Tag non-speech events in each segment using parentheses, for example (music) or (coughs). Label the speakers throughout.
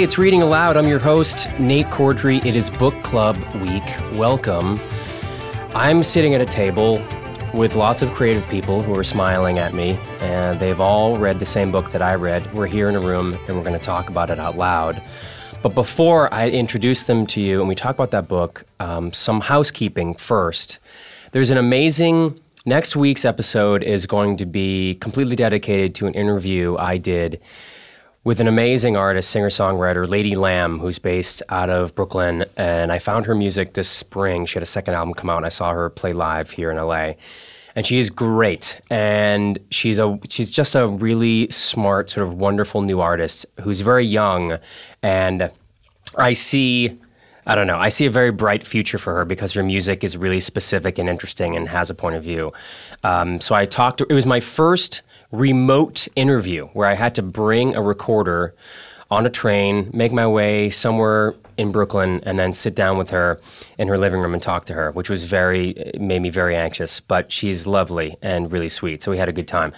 Speaker 1: Hey, it's Reading Aloud. I'm your host, Nate Corddry. It is Book Club Week. Welcome. I'm sitting at a table with lots of creative people who are smiling at me, and they've all read the same book that I read. We're here in a room, and we're going to talk about it out loud. But before I introduce them to you and we talk about that book, um, some housekeeping first. There's an amazing Next week's episode is going to be completely dedicated to an interview I did with an amazing artist, singer songwriter, Lady Lamb, who's based out of Brooklyn. And I found her music this spring. She had a second album come out, and I saw her play live here in LA. And she is great, and she's a she's just a really smart, sort of wonderful new artist who's very young, and I see I don't know. I see a very bright future for her because her music is really specific and interesting and has a point of view. Um, so I talked to, it was my first remote interview where I had to bring a recorder on a train, make my way somewhere in Brooklyn and then sit down with her in her living room and talk to her, which was very made me very anxious. But she's lovely and really sweet, so we had a good time.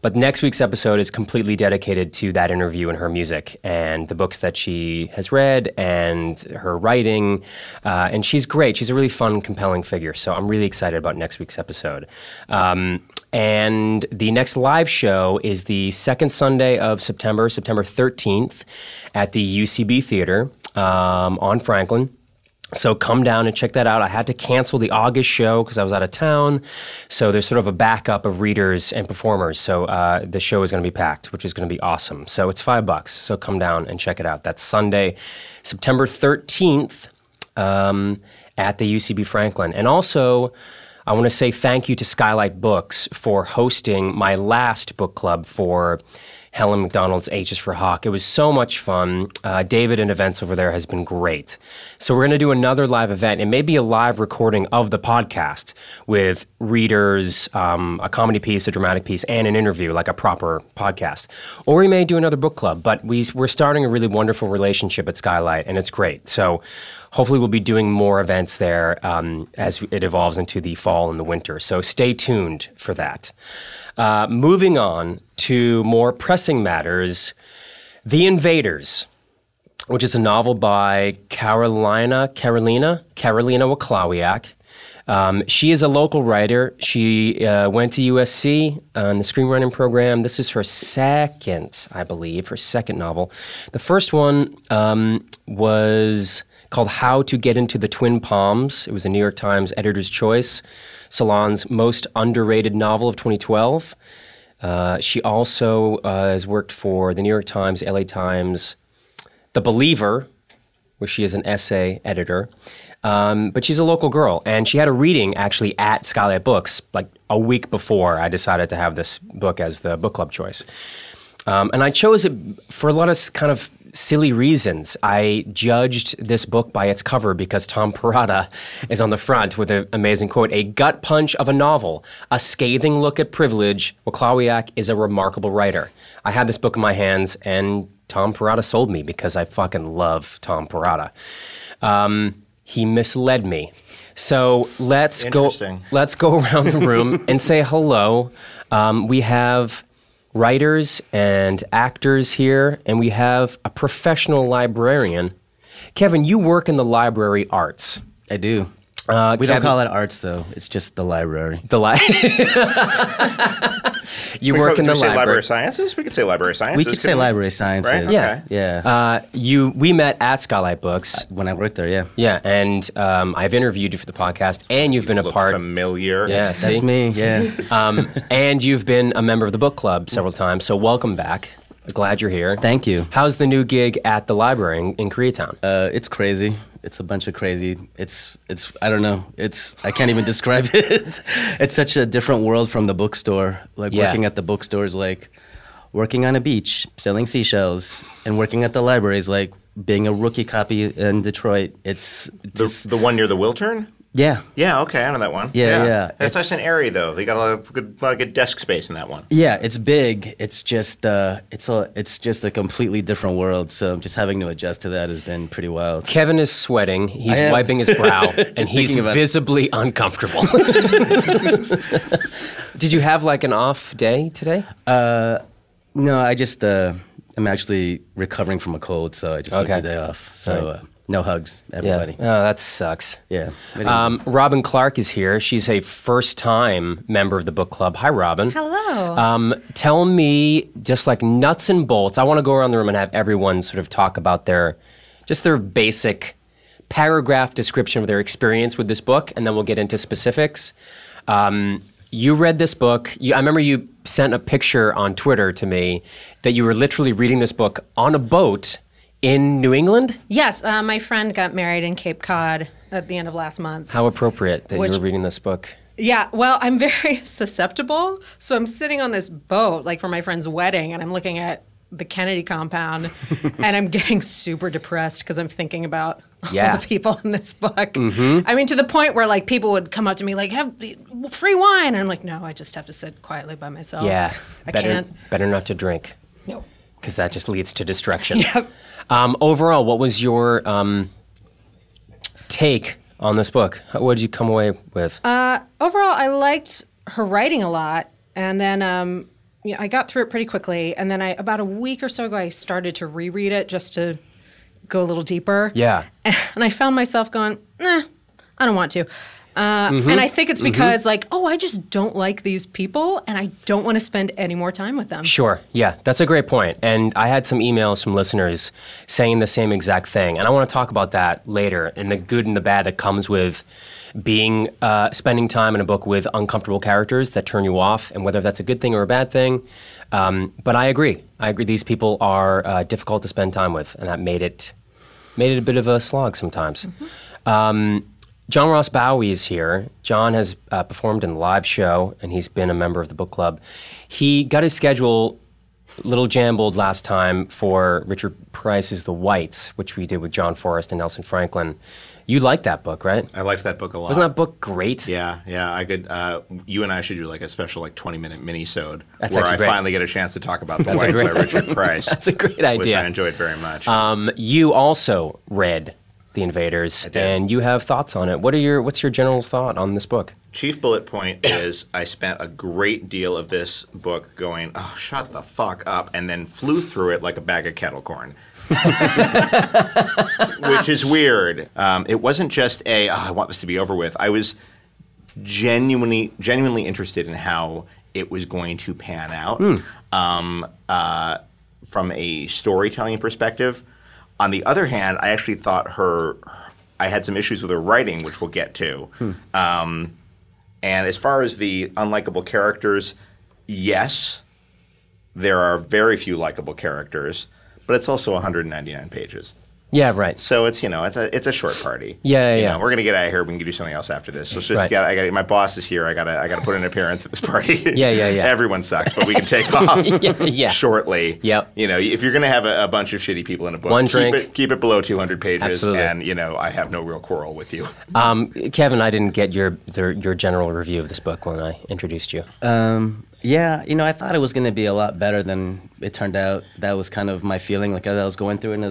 Speaker 1: But next week's episode is completely dedicated to that interview and her music and the books that she has read and her writing. Uh, and she's great. She's a really fun, compelling figure. So I'm really excited about next week's episode. Um, and the next live show is the second Sunday of September, September 13th, at the UCB Theater um, on Franklin. So come down and check that out. I had to cancel the August show because I was out of town. So there's sort of a backup of readers and performers. So uh, the show is going to be packed, which is going to be awesome. So it's five bucks. So come down and check it out. That's Sunday, September 13th um, at the UCB Franklin. And also, I want to say thank you to Skylight Books for hosting my last book club for Helen Macdonald's H is for Hawk. It was so much fun. Uh, David and events over there has been great. So we're going to do another live event. It may be a live recording of the podcast with readers, um, a comedy piece, a dramatic piece, and an interview, like a proper podcast. Or we may do another book club. But we, we're starting a really wonderful relationship at Skylight, and it's great. So hopefully we'll be doing more events there um, as it evolves into the fall and the winter. So stay tuned for that. Uh, moving on to more pressing matters The Invaders, which is a novel by Karolina, Karolina, Karolina Wacławiak. Um, she is a local writer. She uh, went to USC on the screenwriting program. This is her second, I believe, her second novel. The first one um, was called How to Get into the Twin Palms. It was a New York Times editor's choice. Salon's most underrated novel of 2012. Uh, she also uh, has worked for the New York Times, LA Times, The Believer, where she is an essay editor. Um, but she's a local girl, and she had a reading actually at Skylight Books like a week before I decided to have this book as the book club choice. Um, and I chose it for a lot of kind of silly reasons. I judged this book by its cover because Tom Perrotta is on the front with an amazing quote A gut punch of a novel, a scathing look at privilege. Wacławiak is a remarkable writer. I had this book in my hands, and Tom Perrotta sold me because I fucking love Tom Perrotta. Um, he misled me. So let's go. Let's go around the room and say hello. Um, we have writers and actors here, and we have a professional librarian. Kevin, you work in the library arts.
Speaker 2: I do. Uh, we Kevin, don't call it arts, though. It's just the library.
Speaker 1: The library. (laughs) you
Speaker 3: we
Speaker 1: work
Speaker 3: could,
Speaker 1: in the
Speaker 3: say
Speaker 1: library.
Speaker 3: library sciences. We could say library sciences.
Speaker 2: We could say
Speaker 3: we?
Speaker 2: library sciences.
Speaker 3: Right?
Speaker 1: Yeah,
Speaker 3: okay.
Speaker 2: yeah.
Speaker 1: Uh, you, we met at Skylight Books
Speaker 2: uh, when I worked there. Yeah,
Speaker 1: yeah, and um, I've interviewed you for the podcast, and you've been a
Speaker 3: Look
Speaker 1: part.
Speaker 3: familiar.
Speaker 1: Yeah,
Speaker 2: that's me. Yeah. (laughs)
Speaker 1: um, and you've been a member of the book club several times. So welcome back. Glad you're here.
Speaker 2: Thank you.
Speaker 1: How's the new gig at the library in, in Koreatown?
Speaker 2: Uh, it's crazy. It's a bunch of crazy. It's it's I don't know. It's I can't even (laughs) describe it. It's such a different world from the bookstore. Like
Speaker 1: Yeah.
Speaker 2: working at the bookstore is like working on a beach selling seashells, and working at the library is like being a rookie copy in Detroit. It's
Speaker 3: The, the one near the Wiltern?
Speaker 2: Yeah.
Speaker 3: Yeah, okay, I know that one.
Speaker 2: Yeah, yeah.
Speaker 3: It's,
Speaker 2: It's-
Speaker 3: nice and airy though. They got a lot of good, lot of good desk space in that one.
Speaker 2: Yeah, it's big. It's just uh, it's a it's just a completely different world. So just having to adjust to that has been pretty wild.
Speaker 1: Kevin is sweating. He's wiping his brow, (laughs) and he's
Speaker 2: thinking about-
Speaker 1: visibly uncomfortable. (laughs) Did you have like an off day today?
Speaker 2: Uh, no, I just uh, I'm actually recovering from a cold, so I just
Speaker 1: Okay.
Speaker 2: took the day off. So
Speaker 1: Right.
Speaker 2: uh, no hugs,
Speaker 1: Yeah.
Speaker 2: everybody.
Speaker 1: Oh, that sucks.
Speaker 2: Yeah.
Speaker 1: Um, Robyn Clark is here. She's a first-time member of the book club. Hi, Robin.
Speaker 4: Hello.
Speaker 1: Um, tell me, just like nuts and bolts. I want to go around the room and have everyone sort of talk about their, just their basic paragraph description of their experience with this book, and then we'll get into specifics. Um, you read this book. You, I remember you sent a picture on Twitter to me that you were literally reading this book on a boat in New England.
Speaker 4: yes, uh, my friend got married in Cape Cod at the end of last month.
Speaker 1: How appropriate that
Speaker 4: Which-
Speaker 1: you were reading this book.
Speaker 4: Yeah, well, I'm very (laughs) susceptible. So I'm sitting on this boat, like for my friend's wedding, and I'm looking at the Kennedy compound, (laughs) and I'm getting super depressed because I'm thinking about
Speaker 1: Yeah.
Speaker 4: all the (laughs) people in this book. I mean, to the point where like people would come up to me like, "Have free wine," and I'm like, "No, I just have to sit quietly by myself."
Speaker 1: Yeah,
Speaker 4: I
Speaker 1: better
Speaker 4: can't.
Speaker 1: better not to drink
Speaker 4: No.
Speaker 1: Because that just leads to destruction. (laughs)
Speaker 4: Yep.
Speaker 1: Um, overall, what was your um, take on this book? What did you come away with?
Speaker 4: Uh, overall, I liked her writing a lot, and then um, yeah, I got through it pretty quickly. And then I, about a week or so ago, I started to reread it just to go a little deeper.
Speaker 1: Yeah. (laughs)
Speaker 4: and I found myself going, nah, I don't want to. Uh,
Speaker 1: Mm-hmm.
Speaker 4: And I think it's because, like, oh, I just don't like these people, and I don't want to spend any more time with them.
Speaker 1: Sure. Yeah, that's a great point. And I had some emails from listeners saying the same exact thing. And I want to talk about that later and the good and the bad that comes with being uh, spending time in a book with uncomfortable characters that turn you off, and whether that's a good thing or a bad thing. Um, but I agree. I agree. These people are uh, difficult to spend time with, and that made it made it a bit of a slog sometimes. Um, John Ross Bowie is here. John has uh, performed in the live show, and he's been a member of the book club. He got his schedule a little jambled last time for Richard Price's The Whites, which we did with John Forrest and Nelson Franklin. You liked that book, right?
Speaker 3: I liked that book a lot.
Speaker 1: Wasn't that book great?
Speaker 3: Yeah, yeah. I could. Uh, you and I should do like a special like twenty minute mini sode
Speaker 1: That's
Speaker 3: where I
Speaker 1: great.
Speaker 3: finally get a chance to talk about the
Speaker 1: That's
Speaker 3: Whites by
Speaker 1: great-
Speaker 3: Richard (laughs) Price.
Speaker 1: That's a great idea. Which.
Speaker 3: I enjoyed very much.
Speaker 1: Um, you also read The Invaders, and you have thoughts on it. What are your What's your general thought on this book?
Speaker 3: Chief bullet point (coughs) is I spent a great deal of this book going, oh, shut the fuck up, and then flew through it like a bag of kettle corn. (laughs) Which is weird. Um, it wasn't just a, oh, I want this to be over with. I was genuinely, genuinely interested in how it was going to pan out um, uh, from a storytelling perspective. On the other hand, I actually thought her, I had some issues with her writing, which we'll get to. Um, and as far as the unlikable characters, yes, there are very few likable characters, but it's also 199 pages.
Speaker 1: Yeah, right.
Speaker 3: So it's you know it's a it's a short party.
Speaker 1: Yeah, yeah,
Speaker 3: You
Speaker 1: yeah.
Speaker 3: know, we're gonna get out of here. We can do something else after this. So let's just
Speaker 1: Right.
Speaker 3: get. I got my boss is here. I gotta I gotta put an appearance at this party. (laughs)
Speaker 1: Yeah, yeah, yeah.
Speaker 3: Everyone sucks, but we can take (laughs) off.
Speaker 1: Yeah, yeah.
Speaker 3: Shortly.
Speaker 1: Yep.
Speaker 3: You know, if you're gonna have a, a bunch of shitty people in a book,
Speaker 1: One
Speaker 3: keep
Speaker 1: drink.
Speaker 3: it keep it below 200 pages,
Speaker 1: Absolutely.
Speaker 3: and you know I have no real quarrel with you.
Speaker 1: Um, Kevin, I didn't get your the, your general review of this book when I introduced you.
Speaker 2: Um, yeah, you know, I thought it was going to be a lot better than it turned out. That was kind of my feeling, like as I was going through it. And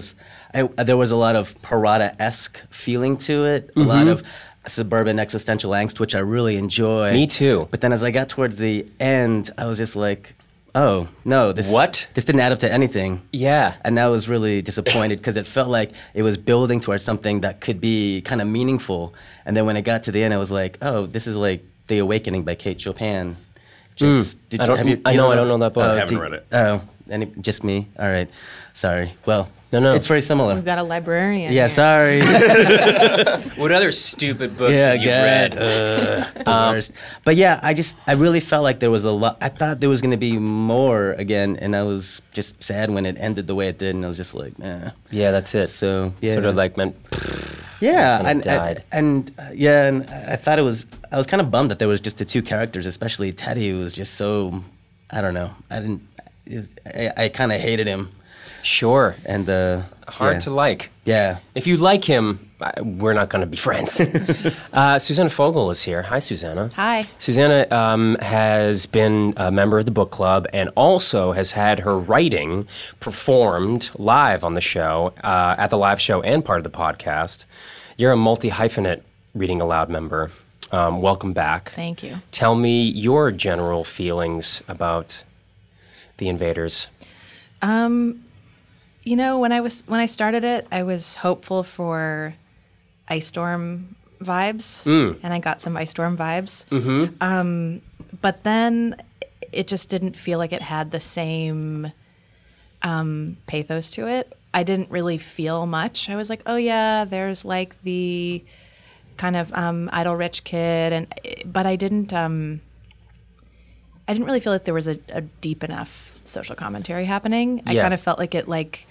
Speaker 2: it there was a lot of Perrotta esque feeling to it, a lot of suburban existential angst, which I really enjoy.
Speaker 1: Me too.
Speaker 2: But then as I got towards the end, I was just like, oh no, this
Speaker 1: What?
Speaker 2: This didn't add up to anything.
Speaker 1: Yeah.
Speaker 2: And I was really disappointed because it felt like it was building towards something that could be kind of meaningful. And then when it got to the end, I was like, oh, this is like The Awakening by Kate Chopin. Just,
Speaker 1: Hmm. I don't- I know- I don't know that book. I
Speaker 3: haven't
Speaker 2: do-
Speaker 3: read it.
Speaker 2: Oh, any, just me? All right. Sorry. Well,
Speaker 1: No, no.
Speaker 2: It's very similar.
Speaker 5: We've got a librarian.
Speaker 2: Yeah,
Speaker 5: here.
Speaker 2: sorry. (laughs)
Speaker 1: What other stupid books
Speaker 2: yeah,
Speaker 1: have you
Speaker 2: God,
Speaker 1: read?
Speaker 2: uh, the worst. But yeah, I just I really felt like there was a lot. I thought there was going to be more again, and I was just sad when it ended the way it did, and I was just like, eh.
Speaker 1: yeah, that's it.
Speaker 2: So yeah,
Speaker 1: Sort of like meant.
Speaker 2: yeah,
Speaker 1: kinda
Speaker 2: and,
Speaker 1: died.
Speaker 2: and uh, yeah, and I I thought it was. I was kind of bummed that there was just the two characters, especially Teddy, who was just so. I don't know. I didn't. Was, I, I kind of hated him,
Speaker 1: Sure.
Speaker 2: and uh,
Speaker 1: Hard
Speaker 2: yeah.
Speaker 1: to like.
Speaker 2: Yeah.
Speaker 1: If you like him, we're not going to be friends. (laughs) uh, Susanna Fogel is here. Hi, Susanna.
Speaker 5: Hi.
Speaker 1: Susanna um, has been a member of the book club and also has had her writing performed live on the show, uh, at the live show and part of the podcast. You're a multi hyphenate Reading Aloud member. Um, welcome back.
Speaker 5: Thank you.
Speaker 1: Tell me your general feelings about the invaders.
Speaker 5: You know, when I was when I started it, I was hopeful for ice storm vibes, and I got some ice storm vibes. Mm-hmm. Um, but then it just didn't feel like it had the same um, pathos to it. I didn't really feel much. I was like, oh yeah, there's like the kind of um, idle rich kid, and but I didn't. Um, I didn't really feel like there was a, a deep enough social commentary happening. I kind of felt like it like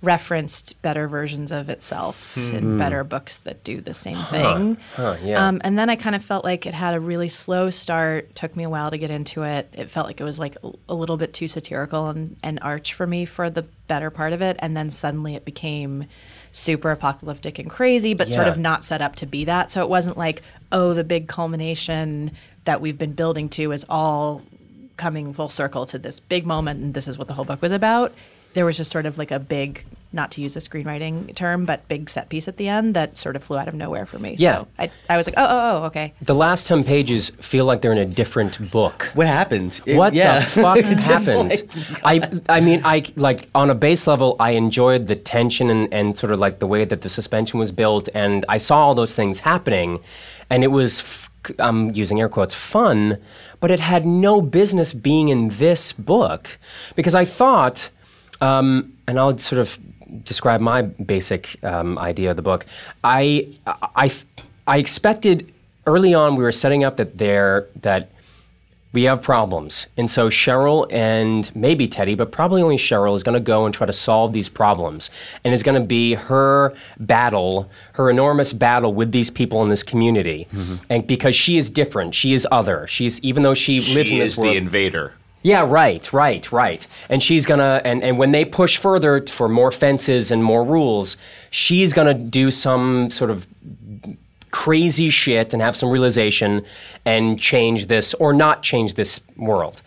Speaker 5: referenced better versions of itself in better books that do the same thing.
Speaker 1: Huh, yeah.
Speaker 5: Um, and then I kind of felt like it had a really slow start. Took me a while to get into it. It felt like it was like a, little bit too satirical and, and arch for me for the better part of it. And then suddenly it became super apocalyptic and crazy, but sort of not set up to be that. So it wasn't like, oh, the big culmination that we've been building to is all coming full circle to this big moment, and this is what the whole book was about. There was just sort of like a big, not to use a screenwriting term, but big set piece at the end that sort of flew out of nowhere for me.
Speaker 1: Yeah.
Speaker 5: So I, I was like, oh, oh, oh, okay.
Speaker 1: The last 10 pages feel like they're in a different book.
Speaker 2: What happened? It-
Speaker 1: What
Speaker 2: yeah.
Speaker 1: the fuck (laughs)
Speaker 2: Just
Speaker 1: happened?
Speaker 2: like-
Speaker 1: I I mean I like on a base level I enjoyed the tension and, and sort of like the way that the suspension was built and I saw all those things happening and it was f- I'm using air quotes fun but it had no business being in this book because I thought um, and I'll sort of describe my basic um, idea of the book. I, I, I expected early on we were setting up that there that we have problems, and so Cheryl and maybe Teddy, but probably only Cheryl, is going to go and try to solve these problems, and it's going to be her battle, her enormous battle with these people in this community, and because she is different, she is other. She's even though she, lives in
Speaker 3: She
Speaker 1: this
Speaker 3: is
Speaker 1: world.
Speaker 3: the invader.
Speaker 1: Yeah, right, right, right. And she's gonna, and, and when they push further for more fences and more rules, she's gonna do some sort of crazy shit and have some realization and change this or not change this world.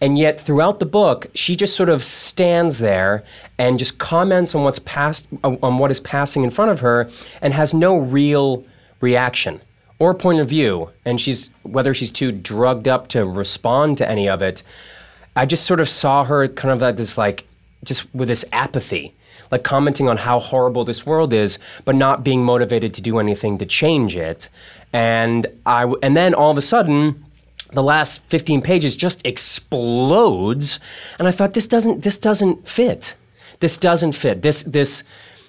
Speaker 1: And yet, throughout the book, she just sort of stands there and just comments on what's past, on what is passing in front of her, and has no real reaction or point of view. And she's whether she's too drugged up to respond to any of it. I just sort of saw her kind of like this, like just with this apathy, like commenting on how horrible this world is, but not being motivated to do anything to change it. And I, and then all of a sudden, the last 15 pages just explodes, and I thought this doesn't, this doesn't fit. This doesn't fit. This, this,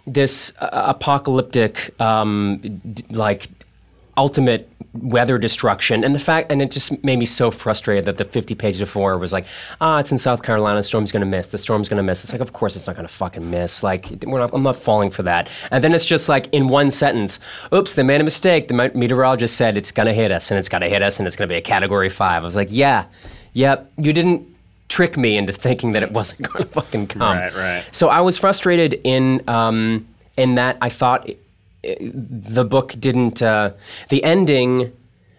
Speaker 1: this uh, apocalyptic, um, d- like ultimate weather destruction. And the fact and it just made me so frustrated that the 50 pages before was like ah it's in south carolina the storm's going to miss the storm's going to miss. It's like of course it's not going to fucking miss like we're not, i'm not falling for that. And then it's just like in one sentence oops they made a mistake the meteorologist said it's going to hit us and it's going to hit us and it's going to be a category five. I was like yeah yep you didn't trick me into thinking that it wasn't going to fucking come.
Speaker 3: Right, right.
Speaker 1: so i was frustrated in um in that i thought the book didn't uh, the ending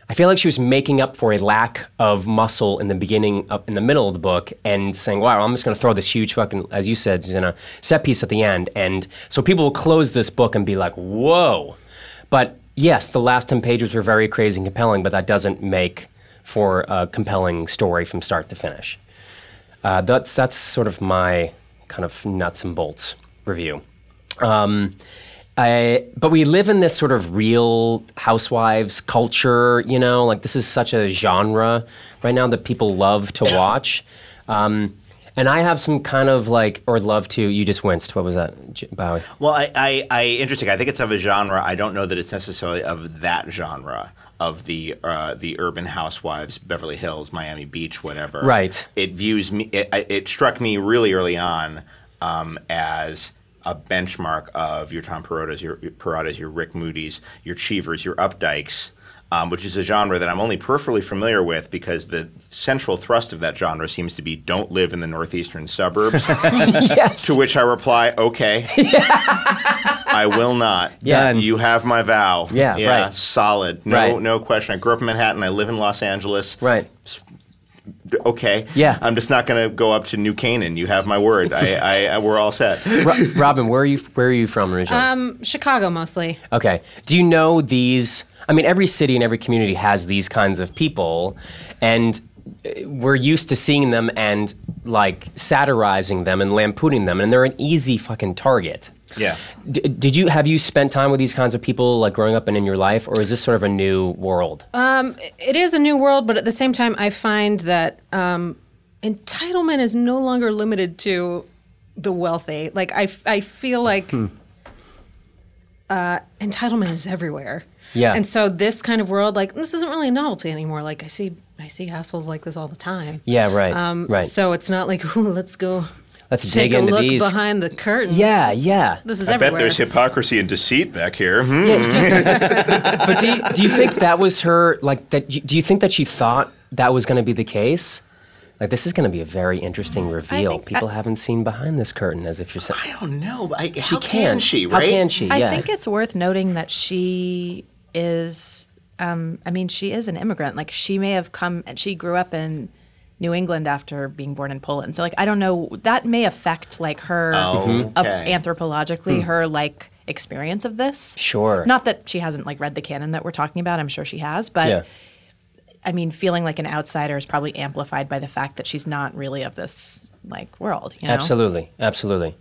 Speaker 1: i feel like she was making up for a lack of muscle in the beginning up in the middle of the book and saying wow i'm just going to throw this huge fucking as you said Susanna, set piece at the end. And so people will close this book and be like whoa. But yes the last 10 pages were very crazy and compelling but that doesn't make for a compelling story from start to finish. Uh, that's that's sort of my kind of nuts and bolts review. Um, I, but we live in this sort of real housewives culture, you know, like this is such a genre right now that people love to (coughs) watch. Um, and I have some kind of like, or love to, you just winced. What was that, J- Bowie?
Speaker 3: Well, I, I, I interesting. I think it's of a genre. I don't know that it's necessarily of that genre of the uh, the urban housewives, Beverly Hills, Miami Beach, whatever.
Speaker 1: Right.
Speaker 3: It views me. It, it struck me really early on um, as a benchmark of your Tom Perrottas, your your Perrottas, your Rick Moody's, your Cheevers, your Updikes. Um, which is a genre that I'm only peripherally familiar with because the central thrust of that genre seems to be don't live in the northeastern suburbs. (laughs)
Speaker 1: yes.
Speaker 3: To which I reply, okay. (laughs) I will not.
Speaker 1: Yeah.
Speaker 2: Done.
Speaker 3: You have my vow.
Speaker 1: Yeah, right.
Speaker 3: Solid. No,
Speaker 1: Right.
Speaker 3: no question. I grew up in Manhattan. I live in Los Angeles.
Speaker 1: Right.
Speaker 3: Okay.
Speaker 1: Yeah.
Speaker 3: I'm just not going to go up to New Canaan. You have my word. I, I, (laughs) I we're all set.
Speaker 1: Ro- Robyn, where are you? Where are you from originally?
Speaker 4: Um, Chicago mostly.
Speaker 1: Okay. Do you know these? I mean, every city and every community has these kinds of people, and we're used to seeing them and like satirizing them and lampooning them, and they're an easy fucking target.
Speaker 3: Yeah.
Speaker 1: D- did you have you spent time with these kinds of people like growing up and in your life, or is this sort of a new world?
Speaker 4: it is a new world, but at the same time, I find that um, entitlement is no longer limited to the wealthy. Like I, f- I feel like uh, entitlement is everywhere.
Speaker 1: Yeah.
Speaker 4: And so this kind of world, like this isn't really a novelty anymore. Like I see, I see assholes like this all the time.
Speaker 1: yeah, right,
Speaker 4: Um,
Speaker 1: right.
Speaker 4: So it's not like, (laughs) ooh, let's go.
Speaker 1: Let's
Speaker 4: take
Speaker 1: dig
Speaker 4: a
Speaker 1: into
Speaker 4: look
Speaker 1: these.
Speaker 4: behind the curtain.
Speaker 1: Yeah, yeah.
Speaker 4: This is
Speaker 3: I bet there's hypocrisy and deceit back here. Hmm. (laughs)
Speaker 1: but do you, do you think that was her like that you- do you think that she thought that was going to be the case like this is going to be a very interesting reveal
Speaker 5: think-
Speaker 1: people
Speaker 5: I-
Speaker 1: haven't seen behind this curtain as if you're saying
Speaker 3: I don't know. I,
Speaker 1: she
Speaker 3: how
Speaker 1: can
Speaker 3: can she?
Speaker 1: how can she
Speaker 5: I
Speaker 1: yeah
Speaker 5: think it's worth noting that she is. Um, I mean, she is an immigrant. Like she may have come and she grew up in New England after being born in Poland. So like I don't know. That may affect like her
Speaker 3: Oh, okay.
Speaker 5: anthropologically her like experience of this.
Speaker 1: Sure.
Speaker 5: Not that she hasn't like read the canon that we're talking about. I'm sure she has, but.
Speaker 1: yeah
Speaker 5: I mean, feeling like an outsider is probably amplified by the fact that she's not really of this like world. You know?
Speaker 1: absolutely absolutely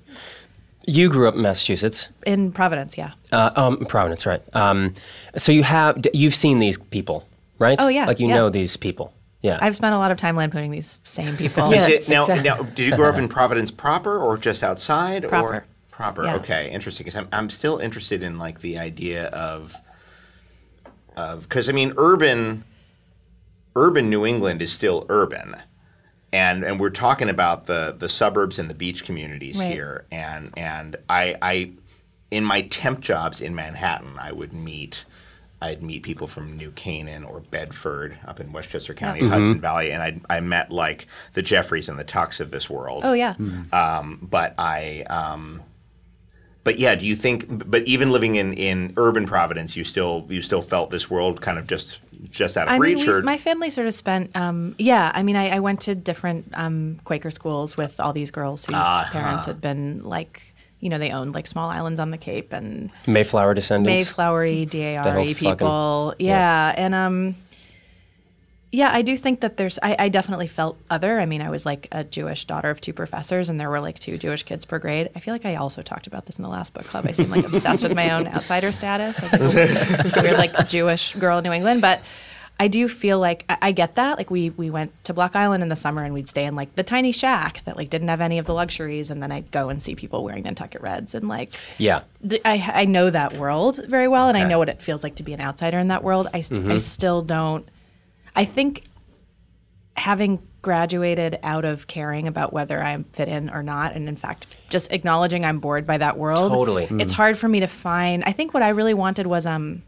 Speaker 1: you grew up in massachusetts
Speaker 5: In Providence, yeah.
Speaker 1: uh, um, providence right um, so you have you've seen these people right
Speaker 5: Oh, yeah,
Speaker 1: like you
Speaker 5: yeah.
Speaker 1: know these people yeah
Speaker 5: I've spent a lot of time lampooning these same people.
Speaker 3: Is it (laughs) now?
Speaker 1: exactly.
Speaker 3: Now, did you grow up in Providence proper, or just outside, or
Speaker 5: Proper.
Speaker 3: proper?
Speaker 5: Yeah.
Speaker 3: Okay, interesting. 'cause I'm, I'm still interested in like the idea of of because I mean, urban urban New England is still urban, and and we're talking about the the suburbs and the beach communities
Speaker 5: Right.
Speaker 3: here, and and I I in my temp jobs in Manhattan, I would meet. I'd meet people from New Canaan or Bedford up in Westchester County, Hudson Valley, and I I met like the Jeffreys and the Tucks of this world.
Speaker 5: Oh yeah.
Speaker 3: Um, but I, um, but yeah, do you think? But even living in, in urban Providence, you still you still felt this world kind of just just out of
Speaker 5: I mean,
Speaker 3: reach.
Speaker 5: we,
Speaker 3: or,
Speaker 5: my family sort of spent. Um, yeah, I mean, I, I went to different um, Quaker schools with all these girls whose
Speaker 3: Uh-huh.
Speaker 5: parents had been like, you know, they owned like small islands on the Cape and
Speaker 1: mayflower descendants
Speaker 5: Mayflowery,
Speaker 1: whole
Speaker 5: DARE
Speaker 1: fucking-
Speaker 5: E people. yeah. and um, yeah, I do think that there's. I, I definitely felt other. I mean, I was like a Jewish daughter of two professors, and there were like two Jewish kids per grade. I feel like I also talked about this in the last book club. I seem like obsessed with my own outsider status as like a (laughs) weird like Jewish girl in New England, but. I do feel like I, I get that. Like we we went to Block Island in the summer and we'd stay in like the tiny shack that like didn't have any of the luxuries, and then I'd go and see people wearing Nantucket Reds and like
Speaker 1: yeah
Speaker 5: th- I, I know that world very well and I know what it feels like to be an outsider in that world. I,
Speaker 1: Mm-hmm.
Speaker 5: I still don't. I think having graduated out of caring about whether I fit in or not, and in fact, just acknowledging I'm bored by that world.
Speaker 1: Totally.
Speaker 5: It's hard for me to find. I think what I really wanted was, um,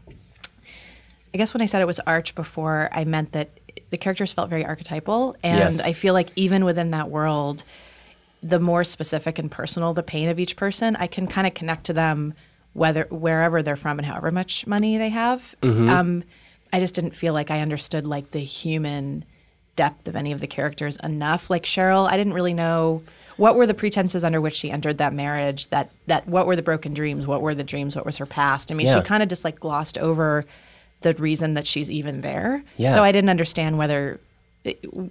Speaker 5: I guess when I said it was arch before, I meant that the characters felt very archetypal. And
Speaker 1: Yeah.
Speaker 5: I feel like even within that world, the more specific and personal the pain of each person, I can kind of connect to them whether wherever they're from and however much money they have. Um, I just didn't feel like I understood like the human depth of any of the characters enough. Like Cheryl, I didn't really know what were the pretenses under which she entered that marriage. That that what were the broken dreams? What were the dreams? What was her past? I mean,
Speaker 1: Yeah.
Speaker 5: she kind of just like glossed over the reason that she's even there.
Speaker 1: Yeah.
Speaker 5: So I didn't understand whether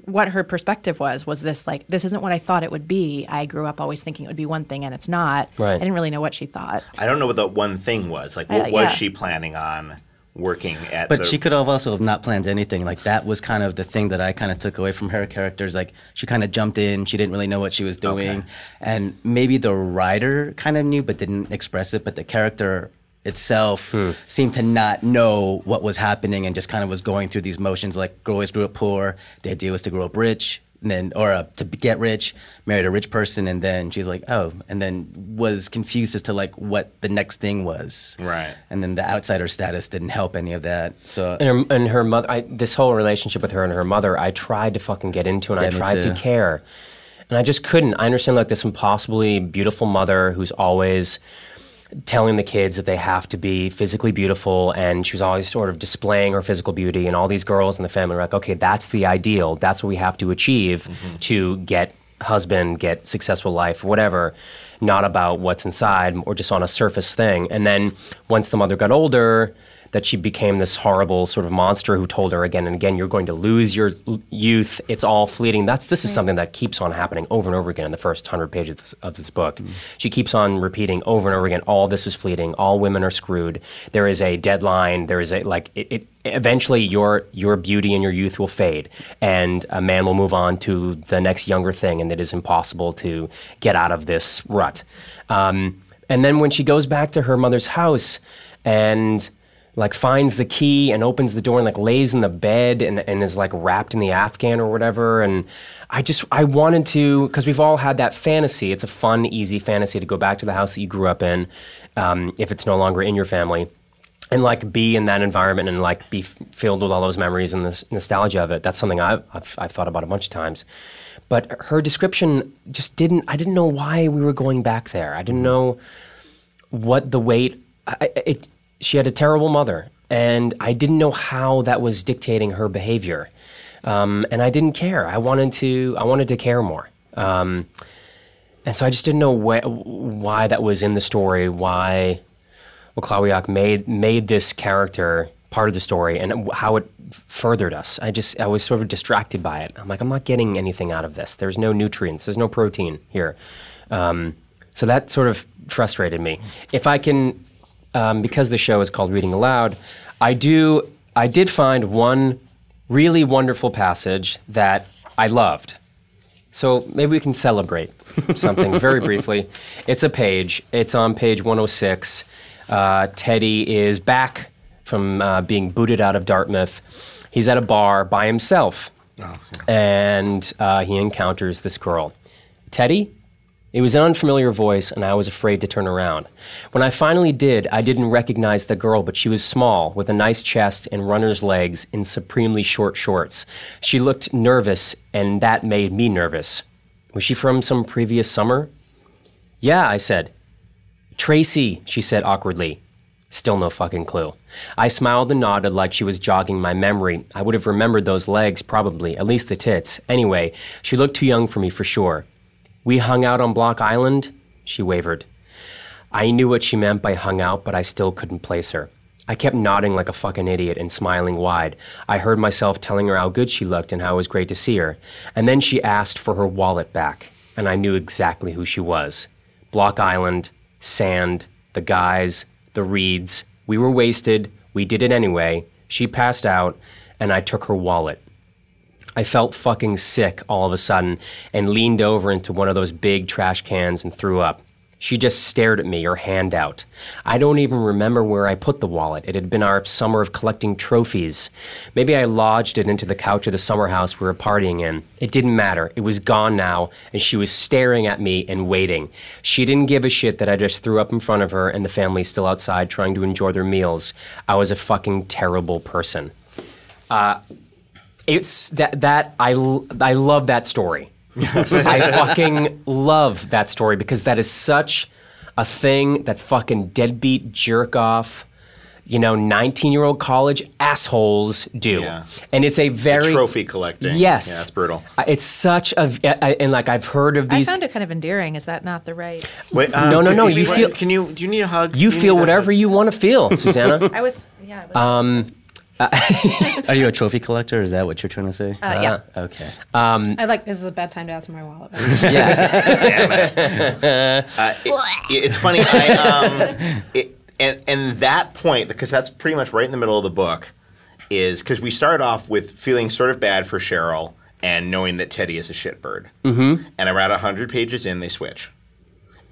Speaker 5: what her perspective was was this like this isn't what I thought it would be. I grew up always thinking it would be one thing and it's not.
Speaker 1: Right.
Speaker 5: I didn't really know what she thought.
Speaker 3: I don't know what the one thing was. Like, what
Speaker 5: Uh,
Speaker 3: was
Speaker 5: yeah.
Speaker 3: she planning on working at?
Speaker 2: But
Speaker 3: the,
Speaker 2: she could have also have not planned anything. Like that was kind of the thing that I kind of took away from her characters. Like she kind of jumped in, she didn't really know what she was doing,
Speaker 3: Okay.
Speaker 2: and maybe the writer kind of knew but didn't express it. But the character itself seemed to not know what was happening and just kind of was going through these motions. Like always grew up poor. The idea was to grow up rich. And then, or uh, to get rich, married a rich person, and then she's like, oh, and then was confused as to like what the next thing was.
Speaker 3: Right.
Speaker 2: And then the outsider status didn't help any of that. So
Speaker 1: and her, and her mother I, this whole relationship with her and her mother i tried to fucking get into and
Speaker 2: Yeah,
Speaker 1: i tried to care and i just couldn't i understand like this impossibly beautiful mother who's always telling the kids that they have to be physically beautiful and she was always sort of displaying her physical beauty and all these girls in the family were like okay that's the ideal that's what we have to achieve mm-hmm. to get husband, get successful life, whatever, not about what's inside or just on a surface thing. And then once the mother got older, that she became this horrible sort of monster who told her again and again, "You're going to lose your youth. It's all fleeting." That's this is something that keeps on happening over and over again in the first hundred pages of this book. She keeps on repeating over and over again, "All this is fleeting. All women are screwed. There is a deadline. There is a like it." it Eventually, your your beauty and your youth will fade, and a man will move on to the next younger thing, and it is impossible to get out of this rut. Um, and then when she goes back to her mother's house, and like finds the key and opens the door and like lays in the bed and, and is like wrapped in the afghan or whatever. And i just i wanted to because we've all had that fantasy. It's a fun easy fantasy to go back to the house that you grew up in um, if it's no longer in your family and like be in that environment and like be f- filled with all those memories and the nostalgia of it. That's something I've, I've, I've thought about a bunch of times. But her description just didn't i didn't know why we were going back there. I didn't know what the weight I- it she had a terrible mother and i didn't know how that was dictating her behavior um, and i didn't care i wanted to i wanted to care more um, and so i just didn't know wh- why that was in the story why Wacławiak made made this character part of the story and how it furthered us. I just I was sort of distracted by it. I'm like I'm not getting anything out of this. There's no nutrients. There's no protein here. Um, so that sort of frustrated me. If I can, um, because the show is called Reading Aloud, I do I did find one really wonderful passage that I loved. So maybe we can celebrate (laughs) something very briefly. It's a page. It's on page 106. Uh, Teddy is back from uh, being booted out of Dartmouth. He's at a bar by himself, and uh, he encounters this girl. Teddy? It was an unfamiliar voice, and I was afraid to turn around. When I finally did, I didn't recognize the girl, but she was small, with a nice chest and runner's legs in supremely short shorts. She looked nervous, and that made me nervous. Was she from some previous summer? Yeah, I said. Tracy, she said awkwardly. Still no fucking clue. I smiled and nodded like she was jogging my memory. I would have remembered those legs, probably, at least the tits. Anyway, she looked too young for me for sure. We hung out on Block Island? She wavered. I knew what she meant by hung out, but I still couldn't place her. I kept nodding like a fucking idiot and smiling wide. I heard myself telling her how good she looked and how it was great to see her. And then she asked for her wallet back, and I knew exactly who she was. Block Island, sand, the guys, the reeds. We were wasted. We did it anyway. She passed out, and I took her wallet. I felt fucking sick all of a sudden and leaned over into one of those big trash cans and threw up. She just stared at me, her hand out. I don't even remember where I put the wallet. It had been our summer of collecting trophies. Maybe I lodged it into the couch of the summer house we were partying in. It didn't matter. It was gone now, and she was staring at me and waiting. She didn't give a shit that I just threw up in front of her and the family still outside trying to enjoy their meals. I was a fucking terrible person uh, it's that that I l- I love that story. (laughs) I fucking love that story because that is such a thing that fucking deadbeat jerk off, you know, 19-year-old college assholes do.
Speaker 3: Yeah.
Speaker 1: And it's a very
Speaker 3: trophy collecting.
Speaker 1: Yes.
Speaker 3: Yeah, it's brutal.
Speaker 1: Uh, It's such a, and like I've heard of these.
Speaker 5: I
Speaker 1: these
Speaker 5: found it kind of endearing. Is that not the right?
Speaker 3: Wait, um,
Speaker 1: No, no, no,
Speaker 3: can
Speaker 1: you feel-
Speaker 3: Can you? Do you need a hug?
Speaker 1: you
Speaker 3: Do
Speaker 1: feel whatever you want to feel, Susanna. (laughs)
Speaker 5: I was. Yeah. I was, (laughs)
Speaker 2: Are you a trophy collector? Is that what you're trying to say?
Speaker 5: uh, yeah.
Speaker 2: Okay.
Speaker 4: I like this is a bad time to ask for my wallet. (laughs) back. (laughs)
Speaker 3: Uh, it- it's funny. I, um, it, and and that point because that's pretty much right in the middle of the book is because we start off with feeling sort of bad for Cheryl and knowing that Teddy is a shitbird. Mm-hmm. And around hundred pages in, they switch,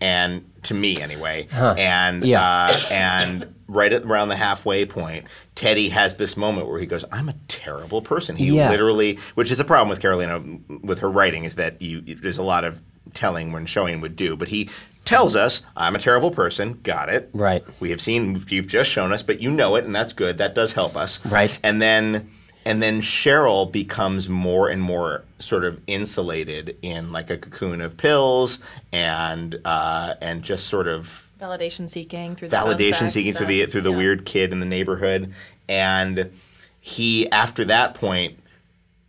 Speaker 3: and to me anyway. And
Speaker 1: Yeah.
Speaker 3: uh, and right at around the halfway point, Teddy has this moment where he goes, "I'm a terrible person." He
Speaker 1: Yeah.
Speaker 3: literally, which is a problem with Karolina with her writing, is that you there's a lot of telling when showing would do, but he tells us, "I'm a terrible person." Got it?
Speaker 1: Right.
Speaker 3: We have seen, you've just shown us, but you know it, and that's good. That does help us.
Speaker 1: Right.
Speaker 3: And then, and then Cheryl becomes more and more sort of insulated in like a cocoon of pills and uh, and just sort of
Speaker 5: Validation seeking through the
Speaker 3: validation
Speaker 5: sex
Speaker 3: seeking through the through the
Speaker 5: Yeah.
Speaker 3: weird kid in the neighborhood, and he after that point,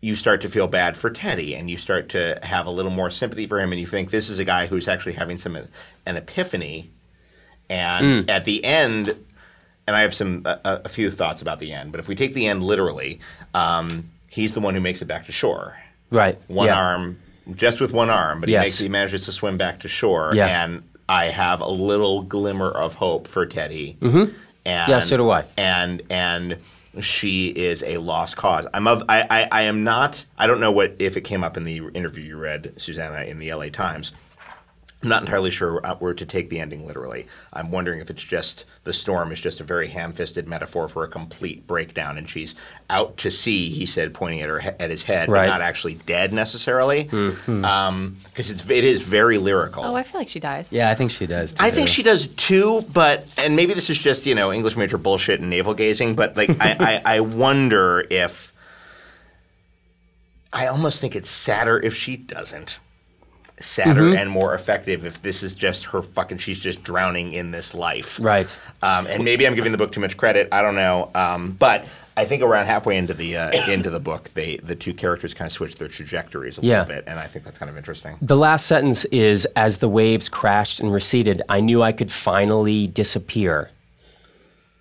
Speaker 3: you start to feel bad for Teddy, and you start to have a little more sympathy for him, and you think this is a guy who's actually having some an epiphany. And at the end, and I have some a, a few thoughts about the end, but if we take the end literally, um, he's the one who makes it back to shore
Speaker 1: Right.
Speaker 3: one
Speaker 1: yeah.
Speaker 3: arm, just with one arm, but he makes he manages to swim back to shore.
Speaker 1: Yeah.
Speaker 3: And I have a little glimmer of hope for Teddy. Mm-hmm. And,
Speaker 1: Yeah, so do I.
Speaker 3: And and she is a lost cause. I'm of I, I I am not. I don't know what if it came up in the interview you read, Susanna, in the L.A. Times. I'm not entirely sure uh, where to take the ending literally. I'm wondering if it's just the storm is just a very ham-fisted metaphor for a complete breakdown, and she's out to sea. He said, pointing at her at his head,
Speaker 1: Right.
Speaker 3: but not actually dead necessarily, because it's it is very lyrical.
Speaker 5: Oh, I feel like she dies.
Speaker 2: Yeah, I think she does. Too.
Speaker 3: I think she does too, but and maybe this is just you know English major bullshit and navel gazing, but like I, I (laughs) I wonder if I almost think it's sadder if she doesn't. Sadder
Speaker 1: Mm-hmm.
Speaker 3: and more effective if this is just her fucking she's just drowning in this life.
Speaker 1: Right.
Speaker 3: Um, and maybe I'm giving the book too much credit. I don't know. Um, but I think around halfway into the uh, (coughs) into the book, they the two characters kind of switch their trajectories a
Speaker 1: Yeah.
Speaker 3: little bit, and I think that's kind of interesting.
Speaker 1: The last sentence is As the waves crashed and receded, I knew I could finally disappear.